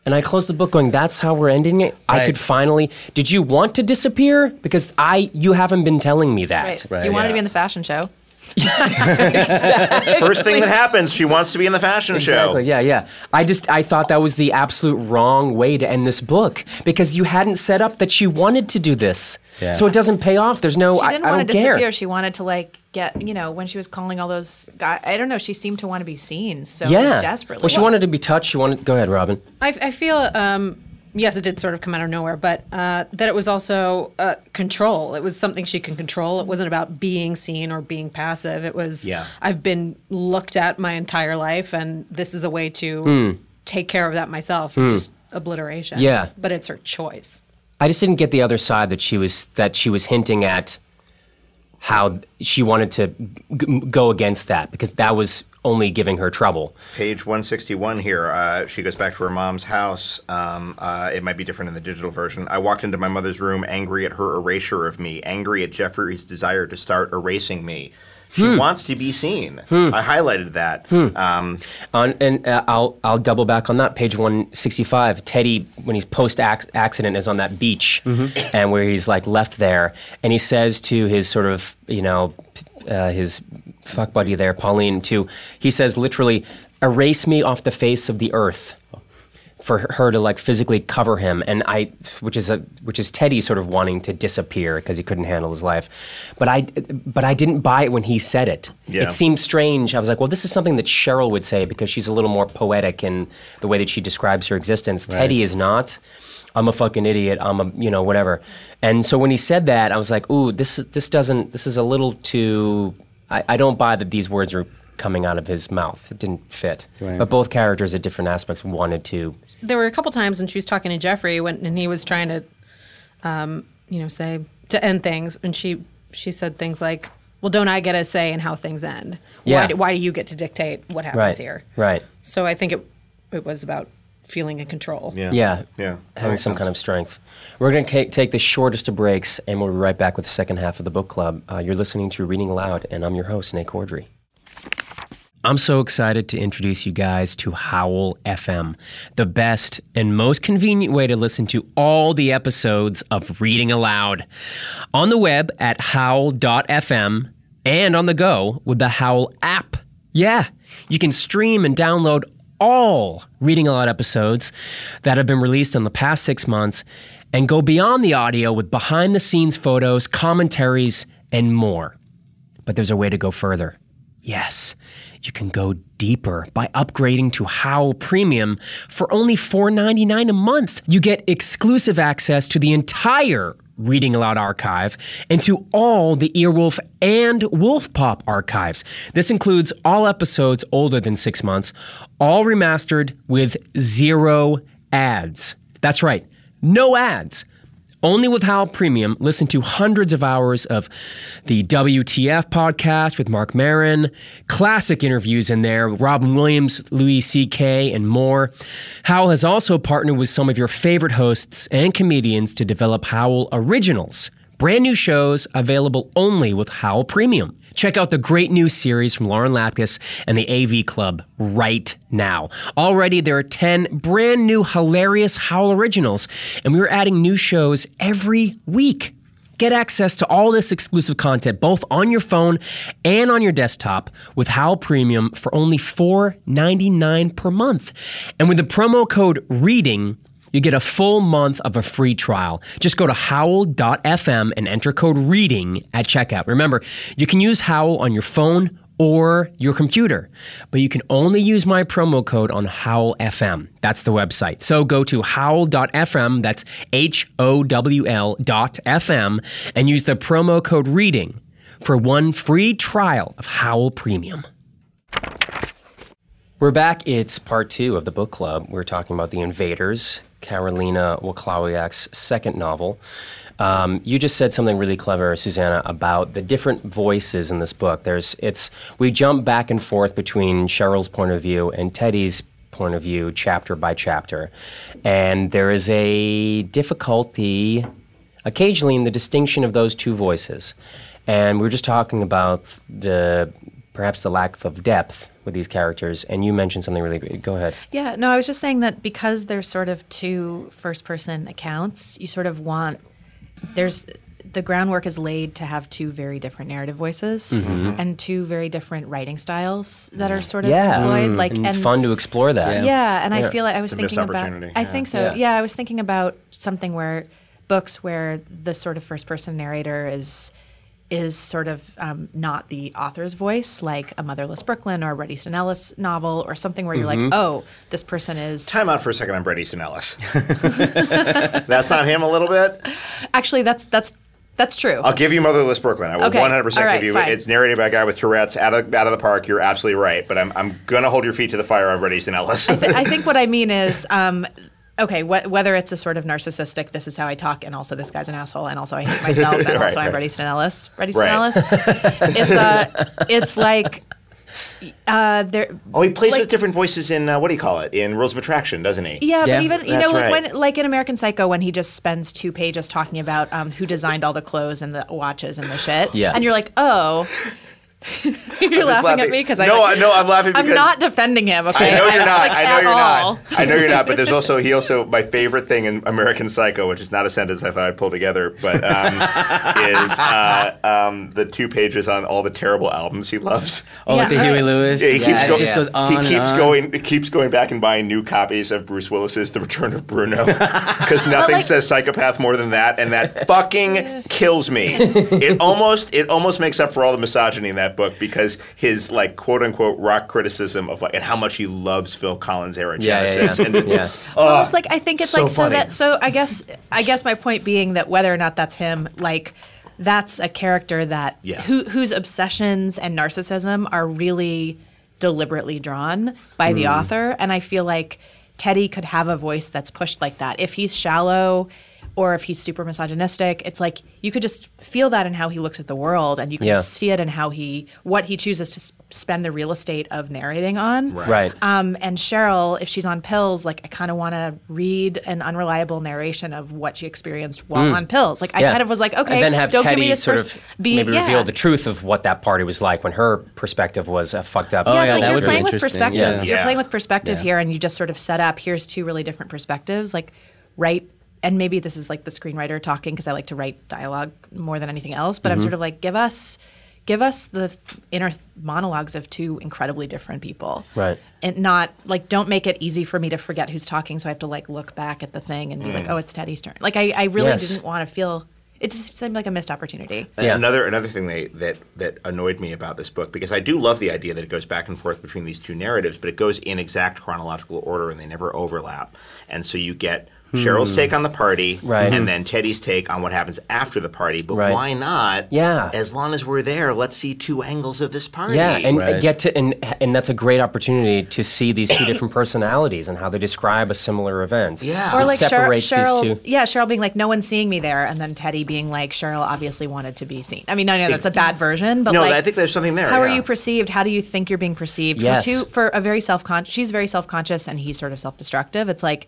Speaker 1: And I closed the book going, That's how we're ending it? I could finally. Did you want to disappear? Because I, you haven't been telling me that.
Speaker 5: Right.
Speaker 2: Right,
Speaker 5: you wanted
Speaker 3: yeah.
Speaker 5: to be in the fashion show.
Speaker 3: First thing that happens, she wants to be in the fashion show.
Speaker 1: Yeah, yeah. I just I thought that was the absolute wrong way to end this book because you hadn't set up that she wanted to do this,
Speaker 2: Yeah.
Speaker 1: so it doesn't pay off. There's no.
Speaker 5: She
Speaker 1: I,
Speaker 5: didn't
Speaker 1: I
Speaker 5: want
Speaker 1: don't
Speaker 5: to
Speaker 1: care.
Speaker 5: disappear. She wanted to like get, you know, when she was calling all those guys. I don't know. She seemed to want to be seen so
Speaker 1: Yeah.
Speaker 5: desperately.
Speaker 1: Well, she wanted to be touched. She wanted. Go ahead, Robyn.
Speaker 4: I, I feel, um, yes, it did sort of come out of nowhere, but uh, that it was also uh, control. It was something she can control. It wasn't about being seen or being passive. It was,
Speaker 3: Yeah.
Speaker 4: I've been looked at my entire life, and this is a way to
Speaker 1: Hmm.
Speaker 4: take care of that myself. Just obliteration.
Speaker 1: Yeah.
Speaker 4: But it's her choice.
Speaker 1: I just didn't get the other side that she was that she was hinting at how she wanted to g- go against that because that was only giving her trouble.
Speaker 3: Page 161 here. Uh, she goes back to her mom's house. Um, uh, it might be different in the digital version. I walked into my mother's room angry at her erasure of me, angry at Jeffrey's desire to start erasing me. She wants to be seen. I highlighted that. Um,
Speaker 1: On, and uh, I'll I'll double back on that page 165. Teddy, when he's post accident, is on that beach, and where he's like left there, and he says to his sort of you know uh, his fuck buddy there, Pauline, too. He says literally, "Erase me off the face of the earth." For her to like physically cover him, and I, which is a, which is Teddy sort of wanting to disappear because he couldn't handle his life, but I, but I didn't buy it when he said it.
Speaker 3: Yeah.
Speaker 1: It seemed strange. I was like, well, this is something that Cheryl would say because she's a little more poetic in the way that she describes her existence. Teddy is not. I'm a fucking idiot. I'm a, you know, whatever. And so when he said that, I was like, ooh, this this doesn't. This is a little too. I, I don't buy that these words are coming out of his mouth. It didn't fit.
Speaker 2: Right.
Speaker 1: But both characters at different aspects wanted to.
Speaker 4: there were a couple times when she was talking to Jeffrey when and he was trying to, um, you know, say to end things, and she she said things like, "Well, don't I get a say in how things end?
Speaker 1: Yeah.
Speaker 4: Why, do, why do you get to dictate what happens
Speaker 1: Right.
Speaker 4: here?"
Speaker 1: Right.
Speaker 4: So I think it it was about feeling in control.
Speaker 3: yeah.
Speaker 1: Yeah.
Speaker 3: Yeah.
Speaker 1: Having some
Speaker 3: sense.
Speaker 1: kind of strength. We're going to take the shortest of breaks, and we'll be right back with the second half of the book club. Uh, you're listening to Reading Aloud, and I'm your host, Nate Corddry. I'm so excited to introduce you guys to Howl FM, the best and most convenient way to listen to all the episodes of Reading Aloud. On the web at howl.fm and on the go with the Howl app. Yeah, you can stream and download all Reading Aloud episodes that have been released in the past six months and go beyond the audio with behind the scenes photos, commentaries, and more. But there's a way to go further. Yes, you can go deeper by upgrading to Howl Premium for only $4.99 a month. You get exclusive access to the entire Reading Aloud archive and to all the Earwolf and Wolf Pop archives. This includes all episodes older than six months, all remastered with zero ads. That's right, no ads. Only with Howl Premium, listen to hundreds of hours of the WTF podcast with Marc Maron, classic interviews in there, with Robin Williams, Louis C.K., and more. Howl has also partnered with some of your favorite hosts and comedians to develop Howl Originals Brand new shows available only with Howl Premium. Check out the great new series from Lauren Lapkus and the AV Club right now. Already there are 10 brand new hilarious Howl originals, and we're adding new shows every week. Get access to all this exclusive content both on your phone and on your desktop with Howl Premium for only $4.99 per month. And with the promo code READING, you get a full month of a free trial. Just go to howl.fm and enter code READING at checkout. Remember, you can use Howl on your phone or your computer, but you can only use my promo code on Howl FM. That's the website. So go to howl.fm, that's H O W L dot FM, and use the promo code READING for one free trial of Howl Premium. We're back. It's part two of the book club. We're talking about The Invaders, Karolina Waclawiak's second novel. Um, you just said something really clever, Susanna, about the different voices in this book. There's, it's, we jump back and forth between Cheryl's point of view and Teddy's point of view, chapter by chapter, and there is a difficulty occasionally in the distinction of those two voices. And we were just talking about the perhaps the lack of depth with these characters, and you mentioned something really great. Go ahead.
Speaker 5: Yeah, no, I was just saying that because there's sort of two first person accounts, you sort of want there's the groundwork is laid to have two very different narrative voices mm-hmm. and two very different writing styles that are sort of
Speaker 1: Yeah,
Speaker 5: employed. Mm. Like
Speaker 1: and, fun to explore that.
Speaker 5: Yeah, and
Speaker 1: Yeah.
Speaker 5: I feel like I was
Speaker 3: a missed
Speaker 5: thinking about.
Speaker 3: opportunity.
Speaker 5: I think so.
Speaker 1: Yeah.
Speaker 5: Yeah. I was thinking about something where books where the sort of first person narrator is is sort of um, not the author's voice, like a Motherless Brooklyn or a Bret Easton Ellis novel, or something where you're
Speaker 1: Mm-hmm.
Speaker 5: like, oh, this person is
Speaker 3: Time out for a second on Bret Easton Ellis. (laughs) That's not him a little bit?
Speaker 5: actually that's that's that's true.
Speaker 3: I'll give you Motherless Brooklyn. I will
Speaker 5: Okay.
Speaker 3: 100%
Speaker 5: All right,
Speaker 3: give you
Speaker 5: fine.
Speaker 3: It's narrated by a guy with Tourette's out of, out of the park. You're absolutely right. But I'm, I'm going to hold your feet to the fire on Bret Easton Ellis.
Speaker 5: I, th- I think what I mean is, um, okay, wh- whether it's a sort of narcissistic, this is how I talk, and also this guy's an asshole, and also I hate (laughs) myself, and
Speaker 3: Right,
Speaker 5: also I'm
Speaker 3: right.
Speaker 5: Bret Easton Ellis. Bret Easton
Speaker 3: Right.
Speaker 5: Ellis. (laughs) It's uh, it's like uh, there.
Speaker 3: oh, he plays
Speaker 5: like-
Speaker 3: with different voices in, uh, what do you call it? In Rules of Attraction, doesn't he?
Speaker 5: Yeah,
Speaker 1: Yeah,
Speaker 5: but even you
Speaker 3: that's
Speaker 5: know
Speaker 3: right.
Speaker 5: when like in American Psycho when he just spends two pages talking about um, who designed all the clothes and the watches and the shit.
Speaker 1: Yeah.
Speaker 5: and you're like, oh. (laughs) you're
Speaker 3: just
Speaker 5: laughing, at me because I
Speaker 3: No, I- no, I'm laughing
Speaker 5: I'm not defending him. Okay,
Speaker 3: I know you're (laughs) not.
Speaker 5: Like,
Speaker 3: I know you're
Speaker 5: all.
Speaker 3: not. I know you're not. But there's (laughs) also he also my favorite thing in American Psycho, which is not a sentence I thought I'd pull together, but um, is uh, um, the two pages on all the terrible albums he loves.
Speaker 2: Oh, with the
Speaker 5: Yeah.
Speaker 2: Huey Lewis.
Speaker 3: Yeah, he keeps
Speaker 2: it
Speaker 3: going.
Speaker 2: just goes on
Speaker 3: he
Speaker 2: and
Speaker 3: keeps
Speaker 2: on.
Speaker 3: going. He keeps going back and buying new copies of Bruce Willis's The Return of Bruno because nothing
Speaker 5: like-
Speaker 3: says psychopath more than that, and that fucking kills me. It almost it almost makes up for all the misogyny in that book because his like quote unquote rock criticism of like and how much he loves Phil Collins era
Speaker 1: Yeah, yeah, yeah.
Speaker 3: And,
Speaker 1: Yeah. (laughs)
Speaker 5: well, it's like I think it's
Speaker 3: so
Speaker 5: like so
Speaker 3: funny.
Speaker 5: that so I guess I guess my point being that whether or not that's him, like that's a character that
Speaker 3: Yeah.
Speaker 5: who whose obsessions and narcissism are really deliberately drawn by the
Speaker 3: Mm.
Speaker 5: author, and I feel like Teddy could have a voice that's pushed like that. If he's shallow or if he's super misogynistic, it's like you could just feel that in how he looks at the world, and you can
Speaker 1: Yeah.
Speaker 5: see it in how he what he chooses to s- spend the real estate of narrating on.
Speaker 1: Right.
Speaker 5: Um, and Cheryl, if she's on pills, like I kind of want to read an unreliable narration of what she experienced while on pills. Like I
Speaker 1: Mm. Yeah.
Speaker 5: kind of was like, okay,
Speaker 1: and then have
Speaker 5: don't
Speaker 1: Teddy
Speaker 5: give me this
Speaker 1: sort
Speaker 5: first-
Speaker 1: of
Speaker 5: be,
Speaker 1: maybe
Speaker 5: yeah.
Speaker 1: reveal the truth of what that party was like when her perspective was uh, fucked up.
Speaker 2: Oh,
Speaker 5: yeah,
Speaker 2: yeah,
Speaker 5: it's like
Speaker 2: that
Speaker 5: you're
Speaker 2: would be
Speaker 5: playing with
Speaker 2: interesting.
Speaker 5: perspective.
Speaker 2: Yeah.
Speaker 5: You're playing with perspective
Speaker 2: Yeah.
Speaker 5: here, and you just sort of set up. Here's two really different perspectives. Like write, and maybe this is like the screenwriter talking because I like to write dialogue more than anything else. But I'm
Speaker 2: Mm-hmm.
Speaker 5: sort of like, give us, give us the inner monologues of two incredibly different people.
Speaker 1: Right.
Speaker 5: And not like, don't make it easy for me to forget who's talking, so I have to like look back at the thing and be
Speaker 2: Mm.
Speaker 5: like, oh, it's Teddy's turn. Like I, I really
Speaker 1: Yes.
Speaker 5: didn't want to feel. It just seemed like a missed opportunity.
Speaker 3: And
Speaker 1: Yeah.
Speaker 3: Another another thing they, that that annoyed me about this book because I do love the idea that it goes back and forth between these two narratives, but it goes in exact chronological order and they never overlap. And so you get Cheryl's hmm. take on the party,
Speaker 1: Right.
Speaker 3: and then Teddy's take on what happens after the party. But
Speaker 1: Right.
Speaker 3: why not?
Speaker 1: Yeah.
Speaker 3: As long as we're there, let's see two angles of this party.
Speaker 1: Yeah, and
Speaker 2: Right.
Speaker 1: get to and and that's a great opportunity to see these two different personalities and how they describe a similar event.
Speaker 3: Yeah.
Speaker 5: Or
Speaker 3: It
Speaker 5: like Cheryl,
Speaker 1: separates these
Speaker 5: Cheryl
Speaker 1: two.
Speaker 5: yeah, Cheryl being like, no one's seeing me there, and then Teddy being like, Cheryl obviously wanted to be seen. I mean, I know that's a bad version, but
Speaker 3: no,
Speaker 5: like,
Speaker 3: I think there's something there.
Speaker 5: how are you perceived? How do you think you're being perceived?
Speaker 1: Yes.
Speaker 5: For two, for a very self conscious, she's very self conscious, and he's sort of self destructive. It's like,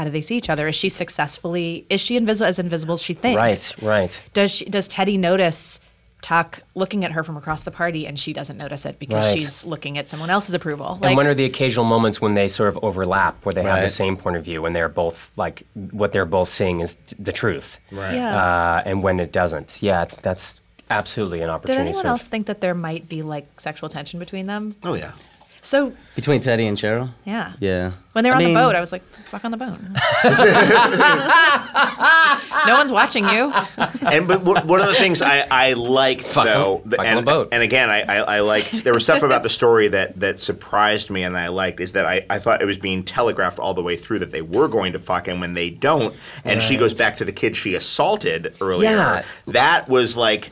Speaker 5: how do they see each other? Is she successfully? Is she invisible as invisible as she thinks?
Speaker 1: Right, right.
Speaker 5: Does she, does Teddy notice Tuck looking at her from across the party and she doesn't notice it because
Speaker 1: Right.
Speaker 5: she's looking at someone else's approval?
Speaker 1: and when are the occasional moments when they sort of overlap, where they have the same point of view, and they're both like what they're both seeing is t- the truth,
Speaker 2: Right.
Speaker 5: Yeah.
Speaker 1: uh, and when it doesn't, yeah, that's absolutely an
Speaker 5: Did
Speaker 1: opportunity.
Speaker 5: anyone
Speaker 1: sort of-
Speaker 5: else think that there might be like sexual tension between them?
Speaker 3: Oh yeah.
Speaker 5: So
Speaker 2: Between Teddy and Cheryl?
Speaker 5: yeah,
Speaker 2: Yeah.
Speaker 5: When they were
Speaker 2: I
Speaker 5: on
Speaker 2: mean,
Speaker 5: the boat, I was like, "Fuck on the boat." (laughs) no one's watching you. (laughs)
Speaker 3: and but one one of the things I, I liked
Speaker 1: Fuck
Speaker 3: though,
Speaker 1: on- fuck on
Speaker 3: and,
Speaker 1: the boat.
Speaker 3: and again, I, I, I liked there was stuff about the story that that surprised me and I liked is that I, I thought it was being telegraphed all the way through that they were going to fuck, and when they don't, and she goes back to the kid she assaulted earlier,
Speaker 1: Yeah.
Speaker 3: that was like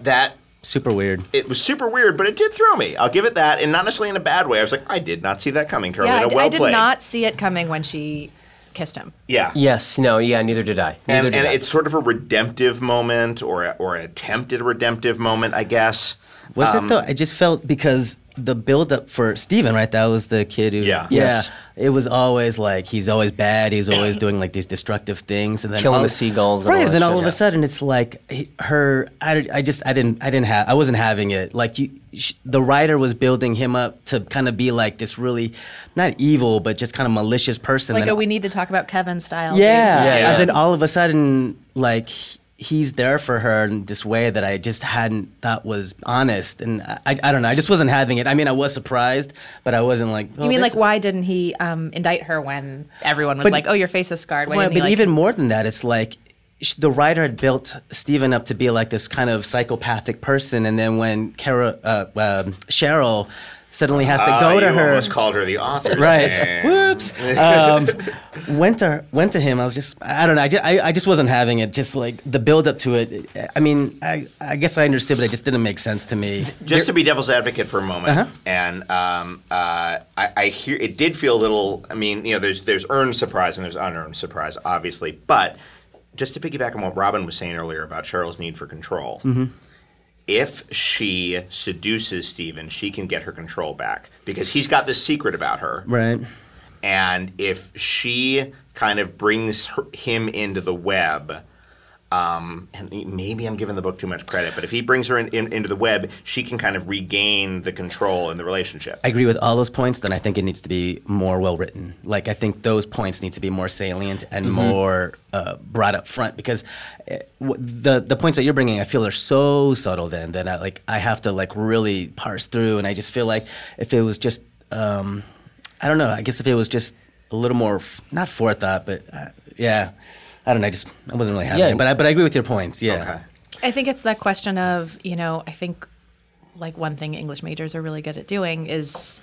Speaker 3: that.
Speaker 2: Super weird.
Speaker 3: It was super weird, but it did throw me. I'll give it that, and not necessarily in a bad way. I was like, I did not see that coming,
Speaker 5: Yeah,
Speaker 3: Karolina.
Speaker 5: I, d-
Speaker 3: well
Speaker 5: I did
Speaker 3: played.
Speaker 5: not see it coming when she kissed him.
Speaker 3: Yeah.
Speaker 1: Yes, no, yeah, neither did I. Neither
Speaker 3: and,
Speaker 1: did
Speaker 3: and
Speaker 1: I.
Speaker 3: it's sort of a redemptive moment or a, or an attempted redemptive moment, I guess.
Speaker 2: Was
Speaker 3: Um,
Speaker 2: it though? I just felt because the build up for Steven, right? That was the kid who
Speaker 3: Yeah.
Speaker 2: Yeah.
Speaker 1: Yes.
Speaker 2: It was always like he's always bad, he's always doing like these destructive things and then
Speaker 1: Killing
Speaker 2: all-
Speaker 1: the seagulls and all
Speaker 2: Right, and then all
Speaker 1: shit.
Speaker 2: of
Speaker 1: Yeah.
Speaker 2: a sudden it's like he, her I, I just I didn't I didn't have I wasn't having it. Like you sh- the writer was building him up to kind of be like this really not evil but just kind of malicious person
Speaker 5: Like
Speaker 2: that-
Speaker 5: a we need to talk about Kevin style.
Speaker 2: yeah.
Speaker 1: Yeah, yeah.
Speaker 2: And then all of a sudden, like, he's there for her in this way that I just hadn't thought was honest. And I, I don't know. I just wasn't having it. I mean, I was surprised, but I wasn't like.
Speaker 5: You mean like why didn't he um, indict her when everyone was
Speaker 2: But-
Speaker 5: like, "Oh, your face is scarred"? Why
Speaker 2: Well, but
Speaker 5: like,
Speaker 2: even more than that, it's like the writer had built Stephen up to be like this kind of psychopathic person, and then when Cara, uh, um Cheryl suddenly has to
Speaker 3: Ah,
Speaker 2: go to
Speaker 3: you
Speaker 2: her,
Speaker 3: almost called her the author. (laughs)
Speaker 2: right? Whoops. Um, (laughs) went to went to him. I was just I don't know. I just, I, I just wasn't having it. Just like the build up to it. I mean, I I guess I understood, but it just didn't make sense to me.
Speaker 3: Just to be devil's advocate for a moment,
Speaker 2: Uh-huh.
Speaker 3: and um, uh, I, I hear it did feel a little. I mean, you know, there's there's earned surprise and there's unearned surprise, obviously. But just to piggyback on what Robyn was saying earlier about Cheryl's need for control,
Speaker 2: Mm-hmm.
Speaker 3: If she seduces Steven, she can get her control back because he's got this secret about her.
Speaker 2: Right.
Speaker 3: And if she kind of brings her, him into the web, um, and maybe I'm giving the book too much credit, but if he brings her in, in, into the web, she can kind of regain the control in the relationship.
Speaker 2: I agree with all those points. Then I think it needs to be more well written. Like I think those points need to be more salient and
Speaker 3: Mm-hmm.
Speaker 2: more uh, brought up front because uh, the the points that you're bringing, I feel are so subtle. Then that I like I have to like really parse through, and I just feel like if it was just um, I don't know. I guess if it was just a little more not forethought, but uh, yeah, I don't know. I just I wasn't really having
Speaker 1: Yeah.
Speaker 2: it. But I, but I agree with your points. Yeah.
Speaker 3: Okay.
Speaker 5: I think it's that question of, you know, I think like one thing English majors are really good at doing is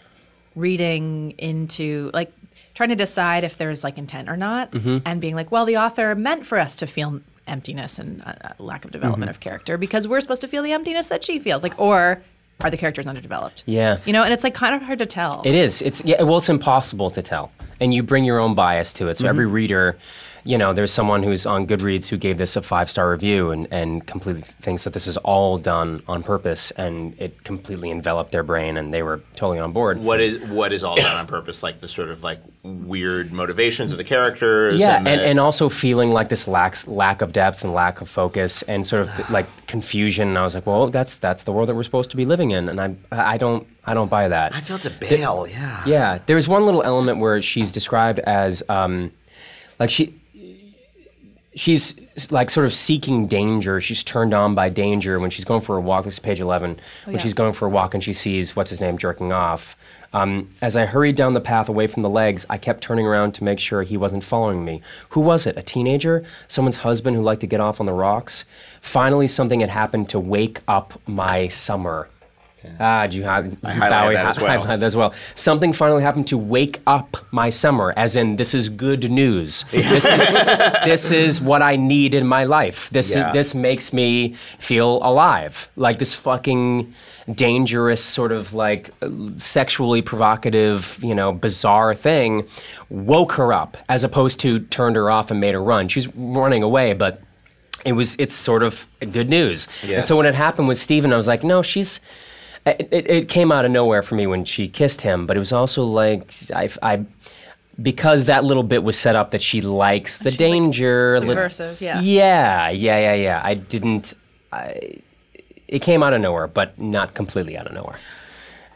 Speaker 5: reading into like trying to decide if there's like intent or not and being like, well, the author meant for us to feel emptiness and uh, uh, lack of development of character because we're supposed to feel the emptiness that she feels like or are the characters underdeveloped?
Speaker 1: Yeah.
Speaker 5: You know, and it's like kind of hard to tell.
Speaker 1: It is. It's yeah. Well, it's impossible to tell, and you bring your own bias to it. So every reader, you know, there's someone who's on Goodreads who gave this a five star review and and completely thinks that this is all done on purpose, and it completely enveloped their brain, and they were totally on board.
Speaker 3: What is what is all done on purpose? Like the sort of like weird motivations of the characters.
Speaker 1: Yeah,
Speaker 3: and,
Speaker 1: and,
Speaker 3: the-
Speaker 1: and also feeling like this lacks lack of depth and lack of focus and sort of (sighs) like confusion. And I was like, well, that's that's the world that we're supposed to be living in, and I I don't I don't buy that.
Speaker 3: I feel it's a bail. Yeah.
Speaker 1: Yeah, there's one little element where she's described as um, like she she's like sort of seeking danger. She's turned on by danger when she's going for a walk. This is page 11. when
Speaker 5: yeah.
Speaker 1: she's going for a walk and she sees what's his name jerking off. Um, as I hurried down the path away from the legs, I kept turning around to make sure he wasn't following me. Who was it? A teenager? Someone's husband who liked to get off on the rocks? Finally, something had happened to wake up my summer. Ah, have
Speaker 3: I highlighted that as well.
Speaker 1: that as well. Something finally happened to wake up my summer, as in this is good news. (laughs) This, is, this is what I need in my life. This
Speaker 3: Yeah.
Speaker 1: is, this makes me feel alive. Like this fucking dangerous sort of like sexually provocative, you know, bizarre thing woke her up as opposed to turned her off and made her run. She's running away, but it was it's sort of good news.
Speaker 3: Yeah.
Speaker 1: And so when it happened with Steven, I was like, no, she's. It, it, it came out of nowhere for me when she kissed him, but it was also like I, I because that little bit was set up that she likes the danger. a lit-
Speaker 5: subversive, yeah.
Speaker 1: Yeah, yeah, yeah, yeah. I didn't. I, it came out of nowhere, but not completely out of nowhere.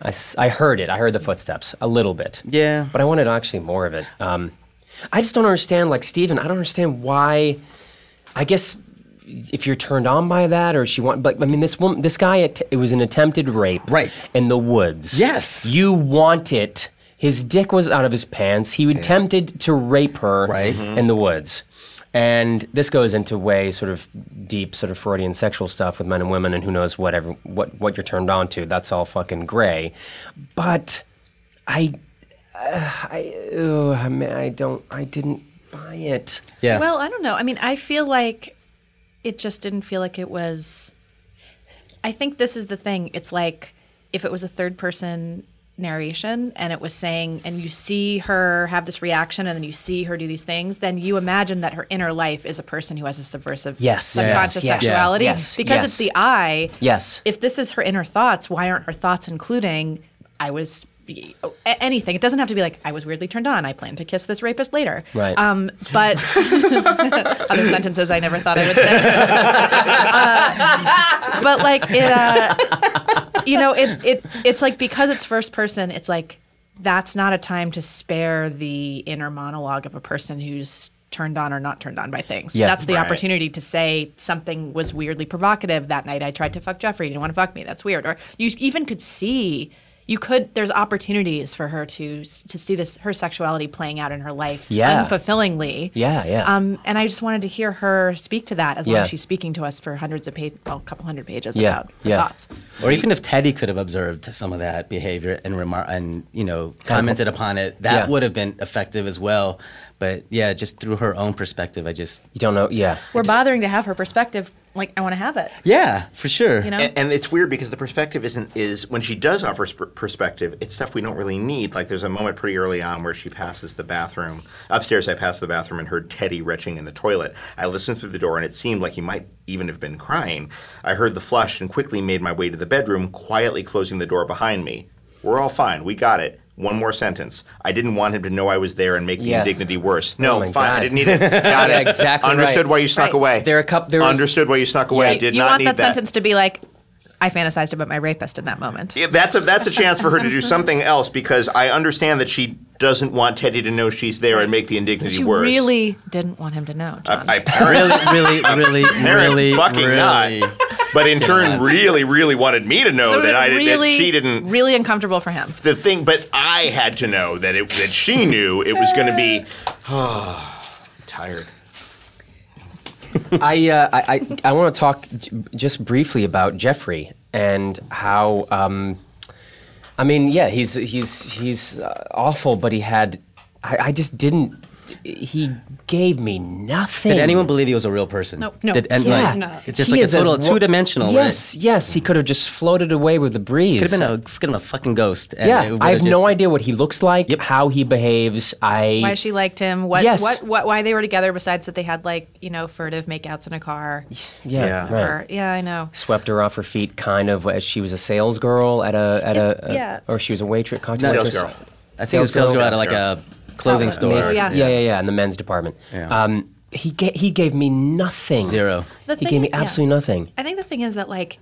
Speaker 1: I, I heard it. I heard the footsteps a little bit.
Speaker 2: Yeah.
Speaker 1: But I wanted actually more of it. Um, I just don't understand, like Steven, I don't understand why. I guess if you're turned on by that, or she want, but I mean, this woman, this guy, it, it was an attempted rape,
Speaker 2: Right.
Speaker 1: in the woods.
Speaker 2: Yes.
Speaker 1: you want it. His dick was out of his pants. He attempted to rape her
Speaker 2: Right.
Speaker 1: in the woods. And this goes into way sort of deep, sort of Freudian sexual stuff with men and women, and who knows whatever what what you're turned on to. That's all fucking gray. But I, uh, I, ugh, I, mean, I don't, I didn't buy it.
Speaker 2: Yeah.
Speaker 5: Well, I don't know. I mean, I feel like it just didn't feel like it was. I think this is the thing. It's like if it was a third person narration and it was saying, and you see her have this reaction and then you see her do these things, then you imagine that her inner life is a person who has a subversive
Speaker 1: Yes.
Speaker 5: subconscious
Speaker 1: Yes, yes,
Speaker 5: sexuality.
Speaker 1: yes,
Speaker 5: because
Speaker 1: yes.
Speaker 5: it's the I.
Speaker 1: Yes.
Speaker 5: If this is her inner thoughts, why aren't her thoughts including, I was. Anything. It doesn't have to be like I was weirdly turned on. I plan to kiss this rapist later.
Speaker 1: Right.
Speaker 5: Um, but (laughs) other sentences I never thought I would say. (laughs) Uh, but like it, uh, you know, it it it's like because it's first person, it's like that's not a time to spare the inner monologue of a person who's turned on or not turned on by things.
Speaker 1: Yeah.
Speaker 5: that's the
Speaker 3: Right.
Speaker 5: opportunity to say something was weirdly provocative that night. I tried to fuck Jeffrey. He didn't want to fuck me. That's weird. Or you even could see. You could. There's opportunities for her to to see this her sexuality playing out in her life
Speaker 1: Yeah.
Speaker 5: unfulfillingly.
Speaker 1: Yeah, yeah.
Speaker 5: Um, and I just wanted to hear her speak to that as long as she's speaking to us for hundreds of pages, well, a couple hundred pages
Speaker 1: Yeah,
Speaker 5: about her
Speaker 1: yeah.
Speaker 5: thoughts.
Speaker 2: Or even if Teddy could have observed some of that behavior and remar- and you know commented upon it, that
Speaker 1: Yeah.
Speaker 2: would have been effective as well. But yeah, just through her own perspective, I just
Speaker 1: You don't know. Yeah.
Speaker 5: We're bothering to have her perspective. Like I want to have it.
Speaker 2: yeah, for sure.
Speaker 5: You know.
Speaker 3: And, and it's weird because the perspective isn't is when she does offer sp- perspective, it's stuff we don't really need. Like there's a moment pretty early on where she passes the bathroom upstairs. I passed the bathroom and heard Teddy retching in the toilet. I listened through the door and it seemed like he might even have been crying. I heard the flush and quickly made my way to the bedroom, quietly closing the door behind me. We're all fine. We got it. One more sentence. I didn't want him to know I was there and make the
Speaker 1: Yeah.
Speaker 3: indignity worse. Oh no,
Speaker 1: Oh
Speaker 3: fine.
Speaker 1: God.
Speaker 3: I didn't need it. (laughs) Got
Speaker 1: Yeah,
Speaker 3: it.
Speaker 1: exactly
Speaker 3: Understood
Speaker 1: right.
Speaker 3: why you snuck
Speaker 5: Right.
Speaker 3: away.
Speaker 1: There are a couple- there was-
Speaker 3: Understood why you snuck away. I did
Speaker 5: you
Speaker 3: not
Speaker 5: want
Speaker 3: need
Speaker 5: that, sentence to be like, I fantasized about my rapist in that moment.
Speaker 3: Yeah, that's a that's a chance for her to do something else because I understand that she doesn't want Teddy to know she's there and make the indignity worse.
Speaker 5: She
Speaker 3: worse.
Speaker 5: really didn't want him to know. John.
Speaker 3: I, I (laughs)
Speaker 2: really, really, really, (laughs) really,
Speaker 3: fucking
Speaker 2: really.
Speaker 3: not. But in turn, really, really wanted me to know
Speaker 5: So
Speaker 3: that I
Speaker 5: really,
Speaker 3: that she didn't.
Speaker 5: really uncomfortable for him.
Speaker 3: The thing, but I had to know that it that she knew it was going to be. Oh (sighs) (sighs) tired. (laughs)
Speaker 1: I, uh, I, I, I want to talk j- just briefly about Jeffrey and how. Um, I mean, yeah, he's he's he's uh, awful, but he had. I, I just didn't. He gave me nothing.
Speaker 2: Did anyone believe he was a real person?
Speaker 5: Nope.
Speaker 4: No.
Speaker 2: Did, and
Speaker 1: Yeah.
Speaker 2: like,
Speaker 4: No.
Speaker 2: It's just
Speaker 1: He
Speaker 2: like a total two dimensional.
Speaker 1: Yes, yes, he could have just floated away with the breeze.
Speaker 2: Could have been a, could have been a fucking ghost. and
Speaker 1: yeah,
Speaker 2: would've
Speaker 1: I have no idea what he looks like, how he behaves. I
Speaker 5: Why she liked him? What,
Speaker 1: Yes.
Speaker 5: what, what? Why they were together? Besides that, they had like you know furtive makeouts in a car.
Speaker 1: yeah,
Speaker 3: Yeah.
Speaker 1: right.
Speaker 5: Or, yeah, I know.
Speaker 1: swept her off her feet, kind of as she was a sales girl at a at a,
Speaker 4: It's-
Speaker 1: a-
Speaker 4: yeah.
Speaker 1: or she was a waitress, cocktail
Speaker 3: Sales girl.
Speaker 2: I think it
Speaker 1: Sales
Speaker 2: sales girl
Speaker 1: girl.
Speaker 2: at like a clothing store.
Speaker 1: Macy-
Speaker 5: yeah.
Speaker 1: yeah, yeah, yeah, in the men's department.
Speaker 2: Yeah.
Speaker 1: Um, he ga- he gave me nothing.
Speaker 2: Zero.
Speaker 5: The
Speaker 1: he
Speaker 5: thing-
Speaker 1: gave me
Speaker 5: yeah.
Speaker 1: absolutely nothing.
Speaker 5: I think the thing is that like